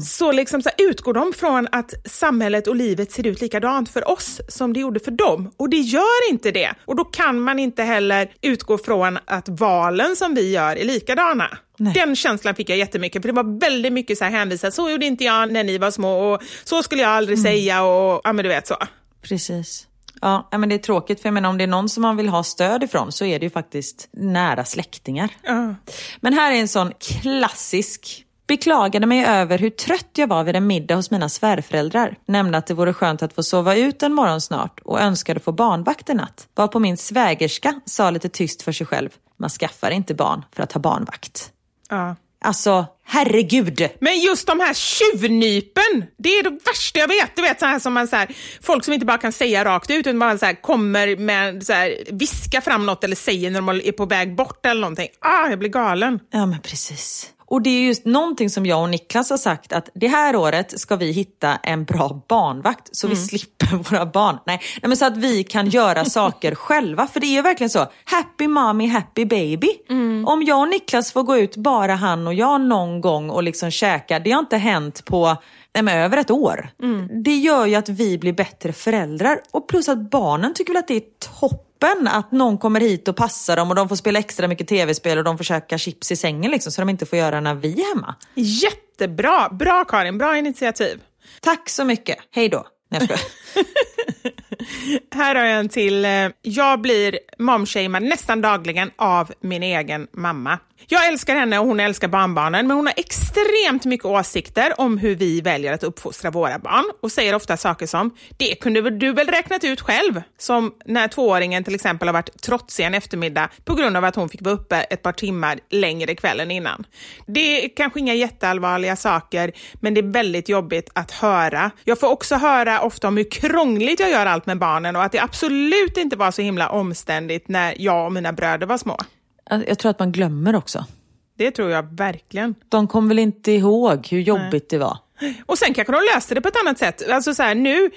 S2: så, liksom så utgår de från att samhället och livet ser ut likadant för oss som det gjorde för dem. Och det gör inte det. Och då kan man inte heller utgå från att valen som vi gör är likadana.
S1: Nej.
S2: Den känslan fick jag jättemycket, för det var väldigt mycket så här hänvisat, så gjorde inte jag när ni var små och så skulle jag aldrig säga och ja men du vet så.
S1: Precis. Ja, men det är tråkigt för jag menar om det är någon som man vill ha stöd ifrån så är det ju faktiskt nära släktingar.
S2: Ja.
S1: Men här är en sån klassisk Beklagade mig över hur trött jag var vid en middag hos mina svärföräldrar. Nämnde att det vore skönt att få sova ut en morgon snart och önskade få barnvakt en natt. Var på min svägerska sa lite tyst för sig själv. Man skaffar inte barn för att ha barnvakt.
S2: Ja.
S1: Alltså, herregud.
S2: Men just de här tjuvnypen, det är det värsta jag vet. Du vet så här som man så här, folk som inte bara kan säga rakt ut utan bara så här, kommer med så här, viska fram något eller säger när de är på väg bort eller någonting. Ah, jag blir galen.
S1: Ja, men precis. Och det är just någonting som jag och Niklas har sagt att det här året ska vi hitta en bra barnvakt så vi slipper våra barn. Nej, nej men så att vi kan göra saker själva. För det är ju verkligen så, happy mommy, happy baby. Om jag och Niklas får gå ut, bara han och jag någon gång och liksom käka, det har inte hänt på nej, men över ett år. Det gör ju att vi blir bättre föräldrar. Och plus att barnen tycker väl att det är toppen att någon kommer hit och passar dem och de får spela extra mycket tv-spel och de får käka chips i sängen liksom, så de inte får göra när vi är hemma.
S2: Jättebra! Bra Karin, bra initiativ.
S1: Tack så mycket. Hej då. Nej, jag.
S2: Här har jag en till. eh, Jag blir momshamead nästan dagligen av min egen mamma. Jag älskar henne och hon älskar barnbarnen, men hon har extremt mycket åsikter om hur vi väljer att uppfostra våra barn och säger ofta saker som “det kunde du väl räknat ut själv?” Som när tvååringen till exempel har varit trotsig en eftermiddag på grund av att hon fick vara uppe ett par timmar längre kvällen innan. Det är kanske inga jätteallvarliga saker, men det är väldigt jobbigt att höra. Jag får också höra ofta om hur krångligt jag gör allt med barnen och att det absolut inte var så himla omständigt när jag och mina bröder var små.
S1: Jag tror att man glömmer också.
S2: Det tror jag verkligen.
S1: De kom väl inte ihåg hur jobbigt det var.
S2: Och sen kanske de löste det på ett annat sätt. Alltså så här, nu,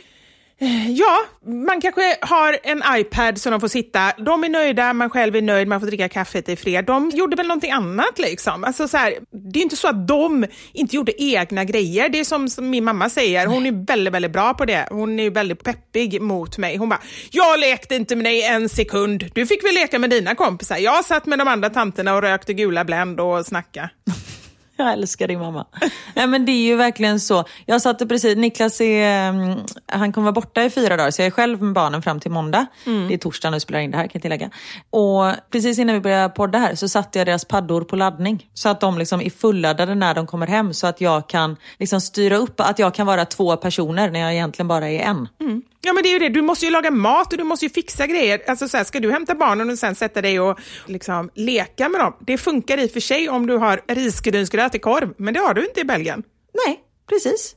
S2: ja, man kanske har en iPad som de får sitta, de är nöjda, man själv är nöjd, man får dricka kaffet i fred. De gjorde väl någonting annat liksom. Alltså så här, det är inte så att de inte gjorde egna grejer. Det är som, som min mamma säger, hon är väldigt, väldigt bra på det. Hon är väldigt peppig mot mig. Hon bara, jag lekte inte med dig en sekund. Du fick väl leka med dina kompisar. Jag satt med de andra tanterna och rökte gula Blend och snacka.
S1: Jag älskar din mamma. Nej, men det är ju verkligen så. Jag satte precis, Niklas är, mm, han kommer vara borta i fyra dagar så jag är själv med barnen fram till måndag. Det är torsdag när vi spelar in det här kan jag tillägga. Och precis innan vi började podda här så satte jag deras paddor på laddning. Så att de liksom är fulladdade när de kommer hem så att jag kan liksom styra upp att jag kan vara två personer när jag egentligen bara är en.
S2: Ja men det är ju det, du måste ju laga mat och du måste ju fixa grejer. Alltså så här, ska du hämta barnen och sen sätta dig och liksom leka med dem? Det funkar i och för sig om du har risgrynsgröt i korv, men det har du inte i Belgien.
S1: Nej, precis.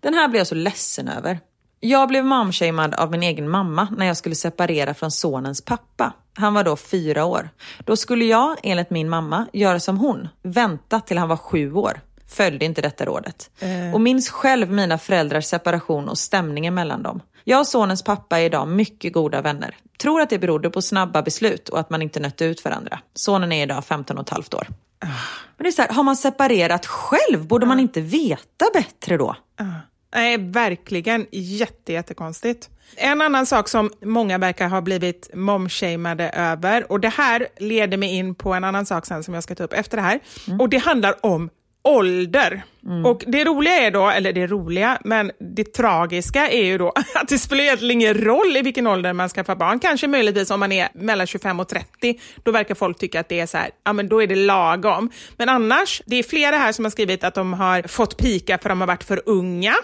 S1: Den här blev jag så ledsen över. Jag blev momshamead av min egen mamma när jag skulle separera från sonens pappa. Han var då fyra år. Då skulle jag, enligt min mamma, göra som hon. Vänta till han var sju år. Följde inte detta rådet. Och minns själv mina föräldrars separation och stämningen mellan dem. Jag och sonens pappa är idag mycket goda vänner. Tror att det berodde på snabba beslut och att man inte nötte ut varandra. Sonen är idag 15 och ett halvt år. Men det är så här, har man separerat själv, borde man inte veta bättre då?
S2: Nej, verkligen jätte, jättekonstigt. En annan sak som många verkar ha blivit momshameade över, och det här leder mig in på en annan sak sen som jag ska ta upp efter det här, och det handlar om ålder. Och det roliga är då, eller det roliga, men det tragiska är ju då att det spelar egentligen ingen roll i vilken ålder man skaffar barn. Kanske möjligtvis om man är mellan 25 och 30, då verkar folk tycka att det är så här, ja men då är det lagom. Men annars, det är flera här som har skrivit att de har fått pika för att de har varit för unga.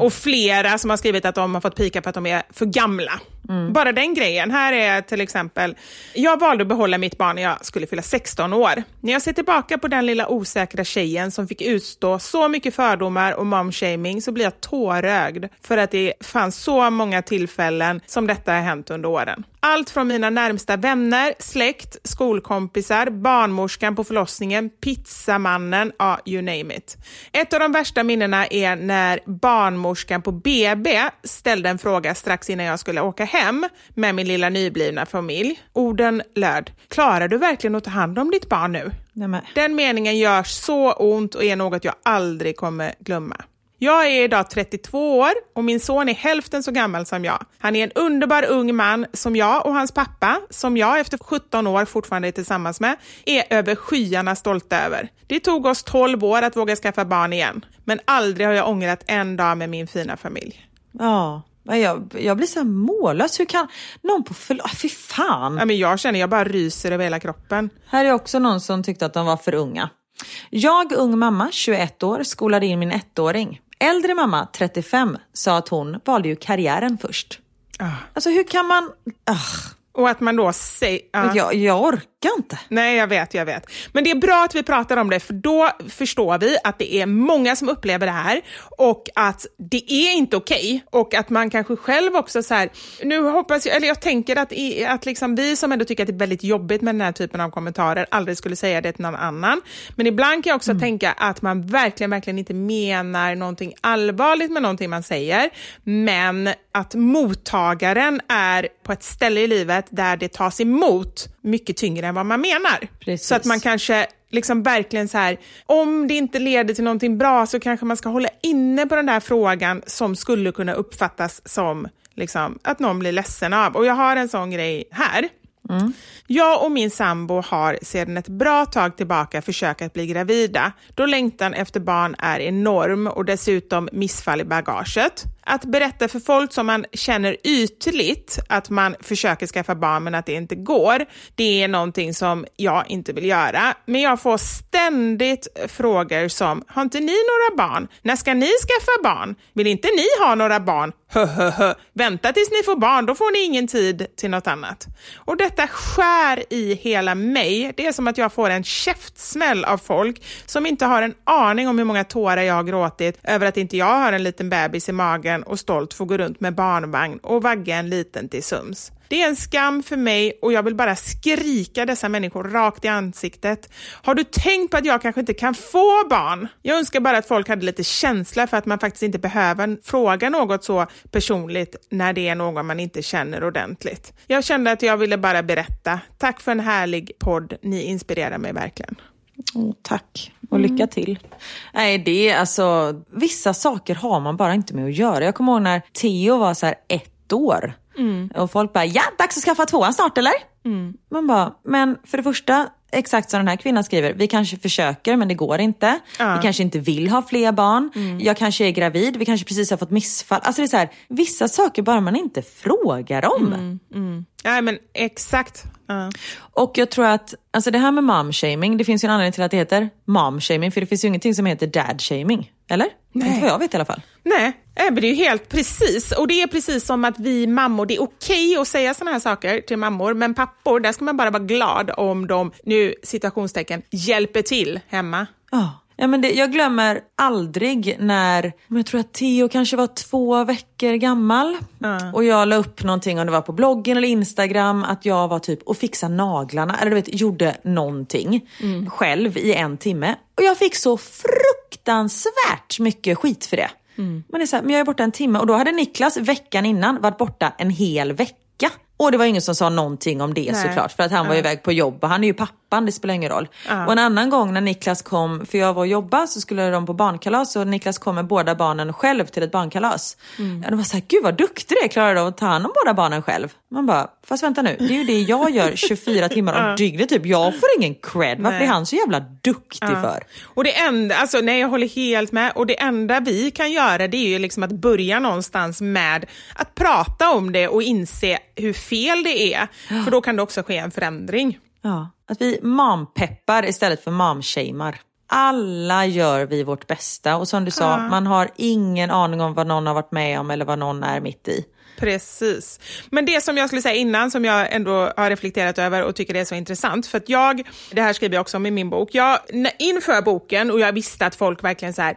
S2: Och flera som har skrivit att de har fått pika för att de är för gamla. Mm. Bara den grejen. Här är till exempel, jag valde att behålla mitt barn när jag skulle fylla 16 år. När jag ser tillbaka på den lilla osäkra tjejen som fick utstå så mycket fördomar och momshaming så blir jag tårögd för att det fanns så många tillfällen som detta har hänt under åren. Allt från mina närmsta vänner, släkt, skolkompisar, barnmorskan på förlossningen, pizzamannen, ja, you name it. Ett av de värsta minnena är när barnmorskan på BB ställde en fråga strax innan jag skulle åka hem med min lilla nyblivna familj. Orden löd, klarar du verkligen att ta hand om ditt barn nu?
S1: Nej, men.
S2: Den meningen gör så ont och är något jag aldrig kommer glömma. Jag är idag 32 år och min son är hälften så gammal som jag. Han är en underbar ung man som jag och hans pappa, som jag efter 17 år fortfarande är tillsammans med, är över skyarna stolta över. Det tog oss 12 år att våga skaffa barn igen, men aldrig har jag ångrat en dag med min fina familj.
S1: Ja, jag, jag blir så mållös. Hur kan någon på förl- Fy fan!
S2: Ja, men jag känner jag bara ryser över hela kroppen.
S1: Här är också någon som tyckte att de var för unga. Jag, ung mamma, 21 år, skolade in min ettåring. Äldre mamma, 35, sa att hon valde ju karriären först.
S2: Ah.
S1: Alltså hur kan man... Ah,
S2: Och att man då säger... ja.
S1: jag, jag orkar inte.
S2: Nej, jag vet, jag vet. Men det är bra att vi pratar om det, för då förstår vi att det är många som upplever det här och att det är inte okej. Och att man kanske själv också så här, nu hoppas jag, eller jag tänker att, i- att liksom vi som ändå tycker att det är väldigt jobbigt med den här typen av kommentarer aldrig skulle säga det till någon annan. Men ibland kan jag också tänka att man verkligen, verkligen inte menar någonting allvarligt med någonting man säger, men att mottagaren är på ett ställe i livet där det tas emot mycket tyngre än vad man menar.
S1: Precis.
S2: Så att man kanske liksom verkligen så här, om det inte leder till någonting bra så kanske man ska hålla inne på den där frågan som skulle kunna uppfattas som liksom, att någon blir ledsen av. Och jag har en sån grej här. Jag och min sambo har sedan ett bra tag tillbaka försökt att bli gravida, då längtan efter barn är enorm och dessutom missfall i bagaget. Att berätta för folk som man känner ytligt att man försöker skaffa barn men att det inte går, det är någonting som jag inte vill göra. Men jag får ständigt frågor som, har inte ni några barn? När ska ni skaffa barn? Vill inte ni ha några barn? Hö, hö, hö. Vänta tills ni får barn, då får ni ingen tid till något annat. Och detta detta skär i hela mig. Det är som att jag får en käftsmäll av folk som inte har en aning om hur många tårar jag har gråtit över att inte jag har en liten bebis i magen och stolt får gå runt med barnvagn och vagga en liten till sums. Det är en skam för mig och jag vill bara skrika dessa människor rakt i ansiktet. Har du tänkt på att jag kanske inte kan få barn? Jag önskar bara att folk hade lite känsla för att man faktiskt inte behöver fråga något så personligt när det är någon man inte känner ordentligt. Jag kände att jag ville bara berätta. Tack för en härlig podd. Ni inspirerar mig verkligen.
S1: Oh, tack och lycka till. Nej, det är alltså, vissa saker har man bara inte med att göra. Jag kommer ihåg när Theo var så här ett år och folk bara, ja, dags att skaffa tvåan snart eller? Man bara, men för det första, exakt som den här kvinnan skriver, vi kanske försöker men det går inte. Vi kanske inte vill ha fler barn. Jag kanske är gravid, vi kanske precis har fått missfall. Alltså det är så här, vissa saker bara man inte frågar om.
S2: Nej, men exakt. Ja.
S1: Och jag tror att, alltså det här med mom-shaming, det finns ju en anledning till att det heter mom-shaming, för det finns ju ingenting som heter dad-shaming. Eller?
S2: Nej.
S1: Inte vad jag vet i alla fall.
S2: Nej, men det är ju helt precis. Och det är precis som att vi mammor, det är okej att säga såna här saker till mammor, men pappor, där ska man bara vara glad om de, nu citationstecken, hjälper till hemma.
S1: Ja. Ja, men det, jag glömmer aldrig när, jag tror att Theo kanske var två veckor gammal och jag la upp någonting, om det var på bloggen eller Instagram, att jag var typ och fixade naglarna, eller du vet, gjorde någonting själv i en timme. Och jag fick så fruktansvärt mycket skit för det. Men, det är så här, men jag är borta en timme och då hade Niklas veckan innan varit borta en hel vecka. Och det var ingen som sa någonting om det
S2: Nej.
S1: såklart, för att han var iväg på jobb och han är ju pappan, det spelar ingen roll. Och en annan gång när Niklas kom, för jag var och jobba så skulle de på barnkalas och Niklas kom med båda barnen själv till ett barnkalas. Och de var såhär, gud vad duktig du är, klarar du av att ta hand om båda barnen själv? Man bara, fast vänta nu, det är ju det jag gör 24 timmar om dygnet typ. Jag får ingen cred, varför är han så jävla duktig för?
S2: Och det enda, alltså nej jag håller helt med, och det enda vi kan göra det är ju liksom att börja någonstans med att prata om det och inse hur fel det är, för då kan det också ske en förändring.
S1: Ja, att vi mampeppar istället för mamshamar. Alla gör vi vårt bästa och som du sa, man har ingen aning om vad någon har varit med om eller vad någon är mitt i.
S2: Precis. Men det som jag skulle säga innan, som jag ändå har reflekterat över och tycker det är så intressant, för att jag, det här skriver jag också om i min bok, jag, inför boken och jag visste att folk verkligen så här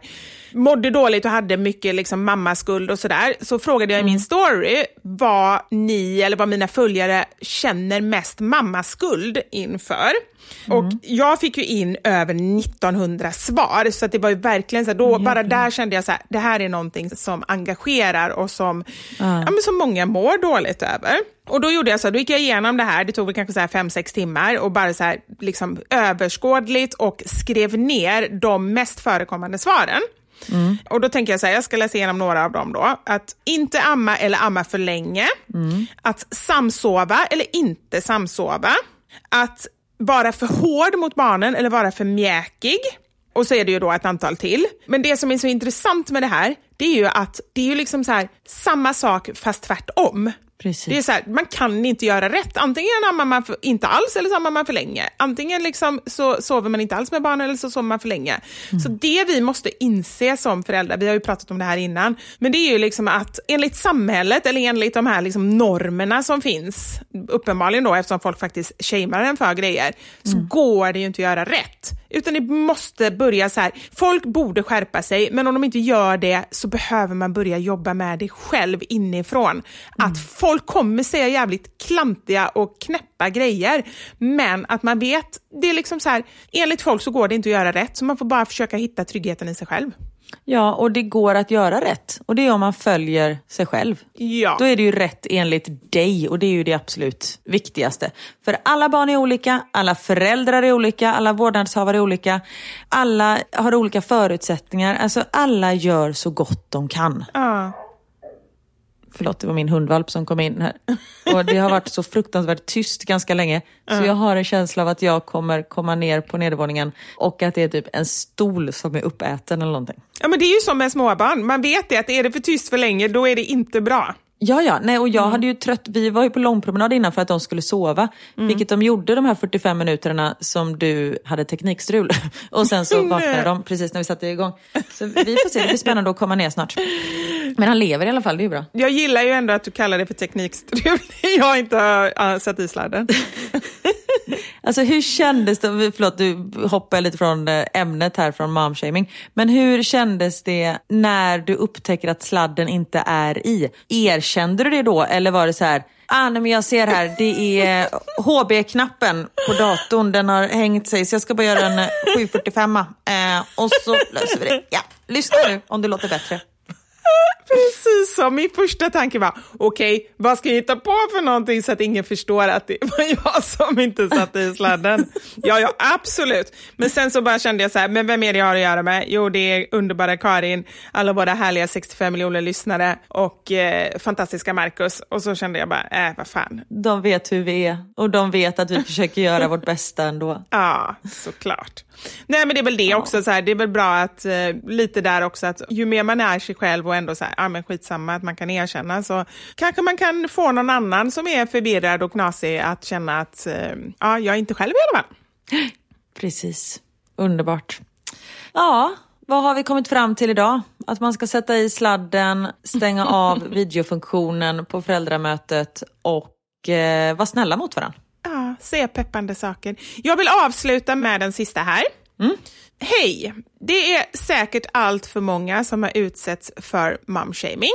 S2: mådde dåligt och hade mycket liksom mammaskuld och sådär, så frågade jag i min story vad ni eller vad mina följare känner mest mammaskuld inför. Och jag fick ju in över 1900 svar, så att det var ju verkligen så här, då, bara där kände jag så här, det här är någonting som engagerar och som, ja. men som många mår dåligt över. Och då gjorde jag så, här, då gick jag igenom det här, det tog väl kanske så här fem, sex timmar och bara så här, liksom överskådligt och skrev ner de mest förekommande svaren. Och då tänker jag så här, jag ska läsa igenom några av dem då. Att inte amma eller amma för länge. Att samsova eller inte samsova. Att vara för hård mot barnen eller vara för mjäkig. Och så är det ju då ett antal till. Men det som är så intressant med det här, det är ju att det är ju liksom så här, samma sak fast tvärtom.
S1: Precis.
S2: Det är så här, man kan inte göra rätt. Antingen ammar man för, inte alls eller så ammar man för länge. Antingen liksom så sover man inte alls med barnen eller så sover man för länge. Så det vi måste inse som föräldrar, vi har ju pratat om det här innan, men det är ju liksom att enligt samhället eller enligt de här liksom normerna som finns, uppenbarligen då eftersom folk faktiskt shamear en för grejer, så går det ju inte att göra rätt. Utan det måste börja så här, folk borde skärpa sig, men om de inte gör det så behöver man börja jobba med det själv inifrån. Att folk kommer säga jävligt klantiga och knäppa grejer, men att man vet, det är liksom så här, enligt folk så går det inte att göra rätt, så man får bara försöka hitta tryggheten i sig själv.
S1: Ja, och det går att göra rätt. Och det är om man följer sig själv.
S2: Ja.
S1: Då är det ju rätt enligt dig och det är ju det absolut viktigaste. För alla barn är olika, alla föräldrar är olika, alla vårdnadshavare är olika. Alla har olika förutsättningar. Alltså alla gör så gott de kan.
S2: Ja.
S1: Förlåt, det var min hundvalp som kom in här. Och det har varit så fruktansvärt tyst ganska länge. Så jag har en känsla av att jag kommer komma ner på nedervåningen och att det är typ en stol som är uppäten eller någonting.
S2: ja, men det är ju som med småbarn, man vet det att är det för tyst för länge, då är det inte bra.
S1: Ja, ja. Nej, och jag hade ju trött. Vi var ju på långpromenad innan för att de skulle sova. Vilket de gjorde de här 45 minuterna som du hade teknikstrul. Och sen så vaknade de precis när vi satte igång. Så vi får se, det blir spännande att komma ner snart. Men han lever i alla fall, det är ju bra.
S2: Jag gillar ju ändå att du kallar det för teknikstrul. Jag har inte uh, satt i sladden.
S1: Alltså hur kändes det, förlåt du hoppar lite från eh, ämnet här från momshaming. Men hur kändes det när du upptäcker att sladden inte är i? Kände du det då eller var det så här, ah, nej, men jag ser här, det är HB-knappen på datorn, den har hängt sig så jag ska bara göra en eh, 745 eh, och så löser vi det. Ja, lyssna nu om det låter bättre.
S2: Precis så. Min första tanke var, okej, vad ska jag hitta på för någonting så att ingen förstår att det var jag som inte satte i sladden? ja, ja, absolut. Men sen så bara kände jag så här, men vem är det jag har att göra med? Jo, det är underbara Karin, alla våra härliga 65 miljoner lyssnare och eh, fantastiska Marcus. Och så kände jag bara, äh, vad fan.
S1: De vet hur vi är och de vet att vi försöker göra vårt bästa ändå.
S2: Ja, såklart. Nej, men det är väl det också, så här, det är väl bra att eh, lite där också att ju mer man är sig själv och ändå så här, ja men skitsamma att man kan erkänna så kanske man kan få någon annan som är förvirrad och knasig att känna att eh, ja, jag är inte själv i alla fall.
S1: Precis. Underbart. Ja, vad har vi kommit fram till idag? Att man ska sätta i sladden, stänga av videofunktionen på föräldramötet och eh, vara snälla mot varandra.
S2: Ja, säga peppande saker. Jag vill avsluta med den sista här. Hej! Det är säkert allt för många som har utsatts för momshaming.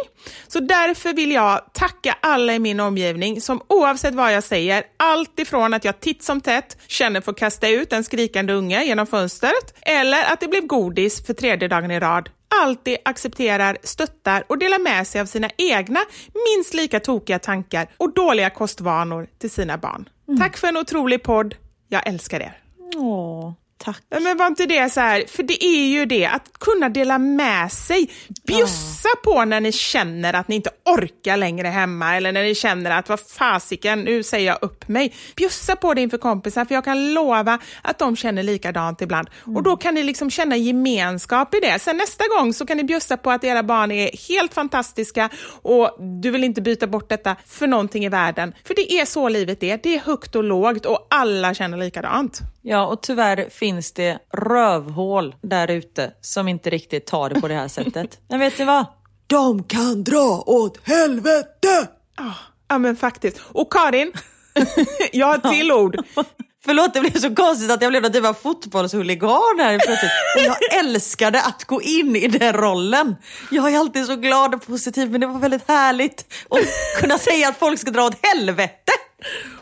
S2: Så därför vill jag tacka alla i min omgivning som oavsett vad jag säger, allt ifrån att jag titt som tätt känner för att kasta ut en skrikande unge genom fönstret eller att det blev godis för tredje dagen i rad alltid accepterar, stöttar och delar med sig av sina egna minst lika tokiga tankar och dåliga kostvanor till sina barn. Tack för en otrolig podd. Jag älskar er.
S1: Åh, tack.
S2: Ja, Men var inte det så här, för det är ju det, att kunna dela med sig. Bjussa på när ni känner att ni inte orkar längre hemma eller när ni känner att vad fasiken, nu säger jag upp mig. Bjussa på det inför kompisar för jag kan lova att de känner likadant ibland. Och då kan ni liksom känna gemenskap i det. Sen nästa gång så kan ni bjussa på att era barn är helt fantastiska och du vill inte byta bort detta för någonting i världen. För det är så livet är, det är högt och lågt och alla känner likadant.
S1: Ja, och tyvärr finns det rövhål där ute som inte riktigt tar det på det här sättet. Men vet ni vad? De kan dra åt helvete!
S2: Ja, ja men faktiskt. Och Karin, jag har ett till ord.
S1: Förlåt, det blev så konstigt att jag blev någon typ av fotbollshuligan här plötsligt. Och jag älskade att gå in i den rollen. Jag är alltid så glad och positiv, men det var väldigt härligt att kunna säga att folk ska dra åt helvete.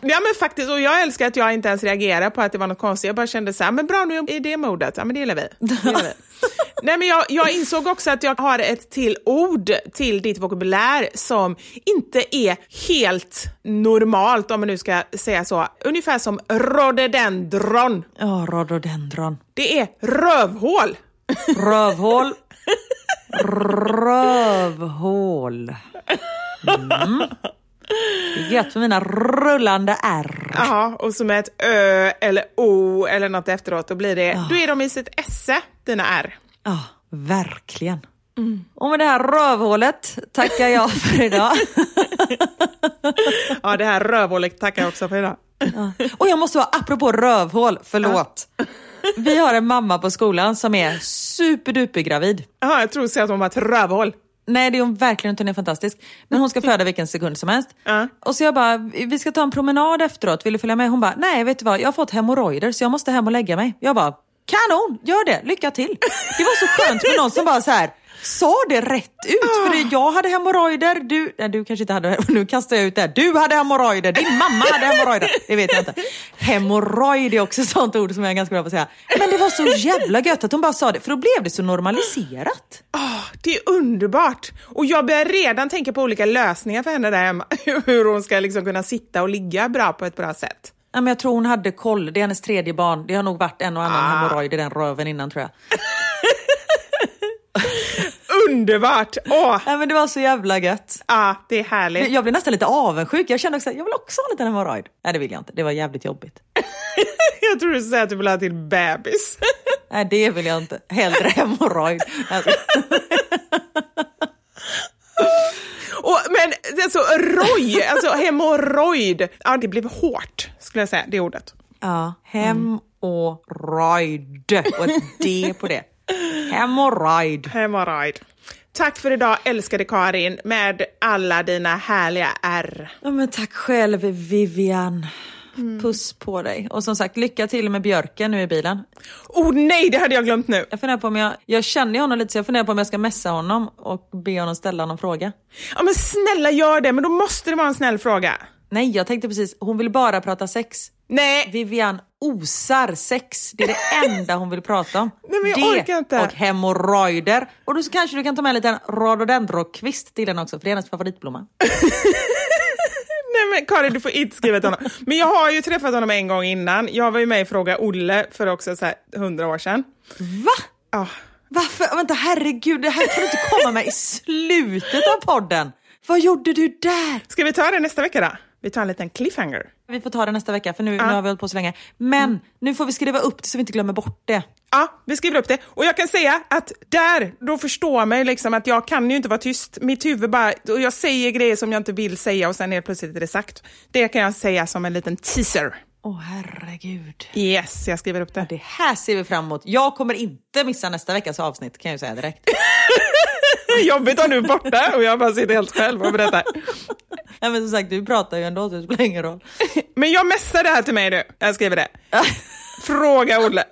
S2: Ja men faktiskt, och jag älskar att jag inte ens reagerar på att det var något konstigt. Jag bara kände så här, men bra nu i det modet, ja men det gillar vi. Det gillar vi. Nej men jag, jag insåg också att jag har ett till ord till ditt vokabulär som inte är helt normalt, om man nu ska säga så. Ungefär som rhododendron.
S1: Ja, rhododendron.
S2: Det är rövhål.
S1: Rövhål. Rövhål. Mm. Det är gött för mina rullande R.
S2: Ja, och som är ett ö eller o eller något efteråt, då blir det, då är de i sitt esse, dina R.
S1: Ja, verkligen. Och med det här rövhålet tackar jag för idag.
S2: ja, det här rövhålet tackar jag också för idag.
S1: Och jag måste vara, apropå rövhål, förlåt. Vi har en mamma på skolan som är superduper gravid.
S2: Jaha, jag tror att hon var ett rövhål.
S1: Nej det är hon verkligen inte, hon är fantastisk. Men hon ska föda vilken sekund som helst.
S2: Ja.
S1: Och så jag bara, vi ska ta en promenad efteråt, vill du följa med? Hon bara, nej vet du vad, jag har fått hemorrojder så jag måste hem och lägga mig. Jag bara, kanon, gör det, lycka till. Det var så skönt med någon som bara så här sa det rätt ut. För det, jag hade hemorrojder, du, nej, du kanske inte hade nu kastar jag ut det. Du hade hemorrojder, din mamma hade hemorrojder. Det vet jag inte. Hemorrojd är också ett sånt ord som jag är ganska bra på att säga. Men det var så jävla gött att hon bara sa det, för då blev det så normaliserat.
S2: Ah, det är underbart! Och jag börjar redan tänka på olika lösningar för henne där hemma. Hur hon ska liksom kunna sitta och ligga bra på ett bra sätt.
S1: Ja, men jag tror hon hade koll. Det är hennes tredje barn. Det har nog varit en och annan
S2: Ah.
S1: hemorrojd i den röven innan tror jag.
S2: Underbart! Åh,
S1: Ja, men det var så jävla gött.
S2: ah, det är härligt.
S1: Jag blev nästan lite avundsjuk. Jag kände också att jag vill också ha en liten hemorrojd. Nej, det vill jag inte. Det var jävligt jobbigt.
S2: Jag tror du säga att du vill ha till bebis.
S1: Nej, det vill jag inte. Hellre hemorrojd.
S2: Och, men alltså roj, alltså hemorrojd. Ja, det blev hårt skulle jag säga, det ordet.
S1: ja, hemorrojd. Och ett D på det. Hemorrojd.
S2: Hemorrojd. Tack för idag älskade Karin med alla dina härliga R.
S1: Ja, men tack själv Vivian. Puss på dig. Och som sagt, lycka till med björken nu i bilen.
S2: Oh nej, det hade jag glömt nu.
S1: Jag funderar på om jag, jag känner honom lite så jag funderar på om jag ska messa honom och be honom ställa någon fråga.
S2: Ja men snälla gör det, men då måste det vara en snäll fråga.
S1: Nej, jag tänkte precis, hon vill bara prata sex.
S2: Nej,
S1: Vivian osar sex. Det är det enda hon vill prata om.
S2: Nej,
S1: det
S2: orkar inte.
S1: och hemorrojder. Och då så kanske du kan ta med en liten rhododendrokvist till den också, för det är hennes favoritblomma.
S2: nej men Karin du får inte skriva till honom. Men jag har ju träffat honom en gång innan. Jag var ju med i Fråga Olle för också så hundra år sedan.
S1: Va?
S2: Ja.
S1: Varför? Vänta, herregud, det här kan du inte komma med i slutet av podden. Vad gjorde du där?
S2: Ska vi ta det nästa vecka då? Vi tar en liten cliffhanger.
S1: Vi får ta det nästa vecka, för nu, nu har vi hållit på så länge. Men nu får vi skriva upp det så vi inte glömmer bort det.
S2: Ja, vi skriver upp det. Och jag kan säga att där, då förstår man ju liksom att jag kan ju inte vara tyst. Mitt huvud bara, och jag säger grejer som jag inte vill säga och sen helt plötsligt är det sagt. Det kan jag säga som en liten teaser.
S1: Åh herregud.
S2: Yes, jag skriver upp det.
S1: Det här ser vi fram emot. Jag kommer inte missa nästa veckas avsnitt kan jag ju säga direkt.
S2: Jobbigt om du är borta och jag bara sitter helt själv och berättar.
S1: Ja, men som sagt, du pratar ju ändå så det spelar ingen roll.
S2: Men jag messar det här till mig nu. Jag skriver det. Fråga Olle.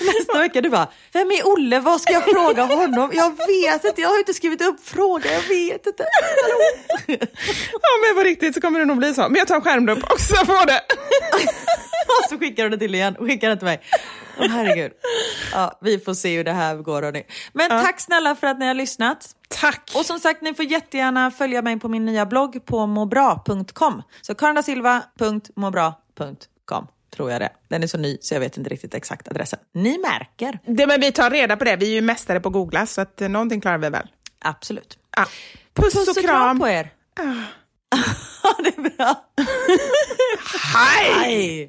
S1: Nästa vecka du bara, vem är Olle? Vad ska jag fråga honom? Jag vet inte, jag har inte skrivit upp fråga, jag vet inte. Hallå?
S2: Ja men på riktigt så kommer det nog bli så. Men jag tar en skärmdump också på det.
S1: Och så skickar du det till igen och skickar det till mig. Åh herregud. Ja, vi får se hur det här går hörni. Men tack snälla för att ni har lyssnat.
S2: Tack.
S1: Och som sagt, ni får jättegärna följa mig på min nya blogg på mobra.com. Så karandasilva.mobra.com tror jag det. Den är så ny så jag vet inte riktigt exakt adressen. Ni märker.
S2: Det, men vi tar reda på det. Vi är ju mästare på att googla så att eh, någonting klarar vi väl.
S1: Absolut.
S2: Ja. Puss, och kram.
S1: på er. Ja, det är bra.
S2: Hej!
S1: Hej!